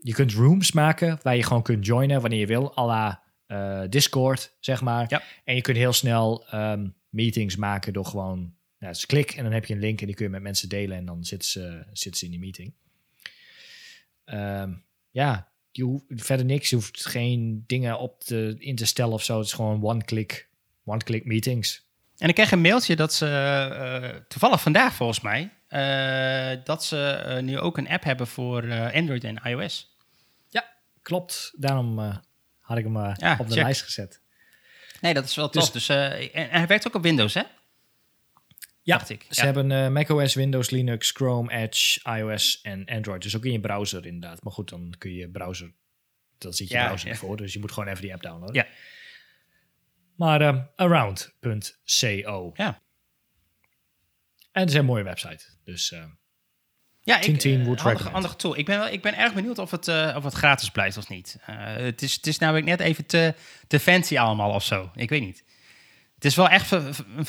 je kunt rooms maken waar je gewoon kunt joinen wanneer je wil. à eh, Discord, zeg maar. Ja. En je kunt heel snel ehm, meetings maken door gewoon... Ja, dus klik en dan heb je een link en die kun je met mensen delen. En dan zitten ze, zitten ze in die meeting. Ehm, ja, je hoeft verder niks. Je hoeft geen dingen op te, in te stellen of zo. Het is gewoon one-click one-click meetings. En ik kreeg een mailtje dat ze, eh, toevallig vandaag volgens mij, eh, dat ze nu ook een app hebben voor Android en iOS. Klopt. Daarom had ik hem eh, Ja, op de check. lijst gezet. Nee, dat is wel Dus- tof. Dus, eh, en, en hij werkt ook op Windows, hè? Ja, dacht ik. ze Ja. hebben eh, macOS, Windows, Linux, Chrome, Edge, iOS en Android. Dus ook in je browser inderdaad. Maar goed, dan kun je je browser... Dan zit je Ja, browser voor. Dus je moet gewoon even die app downloaden. Ja. Maar around.co. Ja. En het is een mooie website. Dus eh, Ja, ik, 10 10 eh, would handige, recommend. handige tool. Ik ben, wel, ik ben erg benieuwd of het, eh, of het gratis blijft of niet. Eh, het, is, het is namelijk net even te, te fancy allemaal of zo. Ik weet niet. Het is wel echt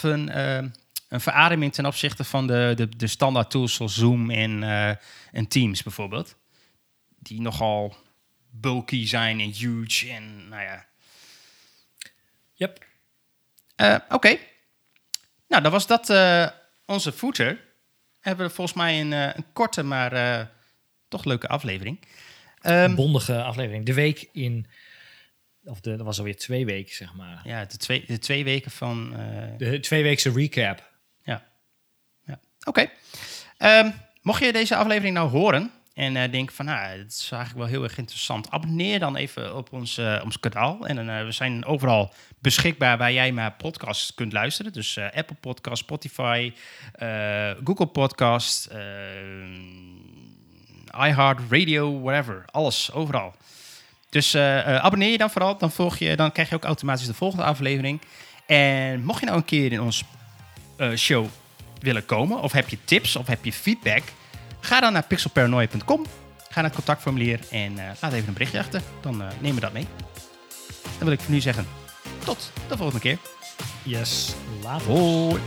een, eh, een verademing ten opzichte van de, de, de standaard tools zoals Zoom en, eh, en Teams bijvoorbeeld. Die nogal bulky zijn en huge en nou ja. yep. Eh, Oké. Nou, dan was dat eh, onze footer. Hebben we volgens mij een, eh, een korte, maar eh, toch leuke aflevering. Ehm, Een bondige aflevering. De week in... Of de, dat was alweer twee weken, zeg maar. ja, de twee, de twee weken van... eh, De tweeweekse recap. ja. ja. Oké. Ehm, mocht je deze aflevering nou horen en eh denken van... Nou, het is eigenlijk wel heel erg interessant. Abonneer dan even op ons, eh, ons kanaal. En eh, we zijn overal beschikbaar waar jij maar podcasts kunt luisteren. Dus Apple Podcast, Spotify, Google Podcast, iHeart Radio, whatever. Alles, overal. Dus abonneer je dan vooral. Dan, volg je, dan krijg je ook automatisch de volgende aflevering. En mocht je nou een keer in ons show willen komen, of heb je tips, of heb je feedback, ga dan naar pixelparanoia.com. Ga naar het contactformulier en eh, laat even een berichtje achter. Dan eh, nemen we dat mee. Dan wil ik voor nu zeggen, tot de volgende keer. Yes, later. Hoi.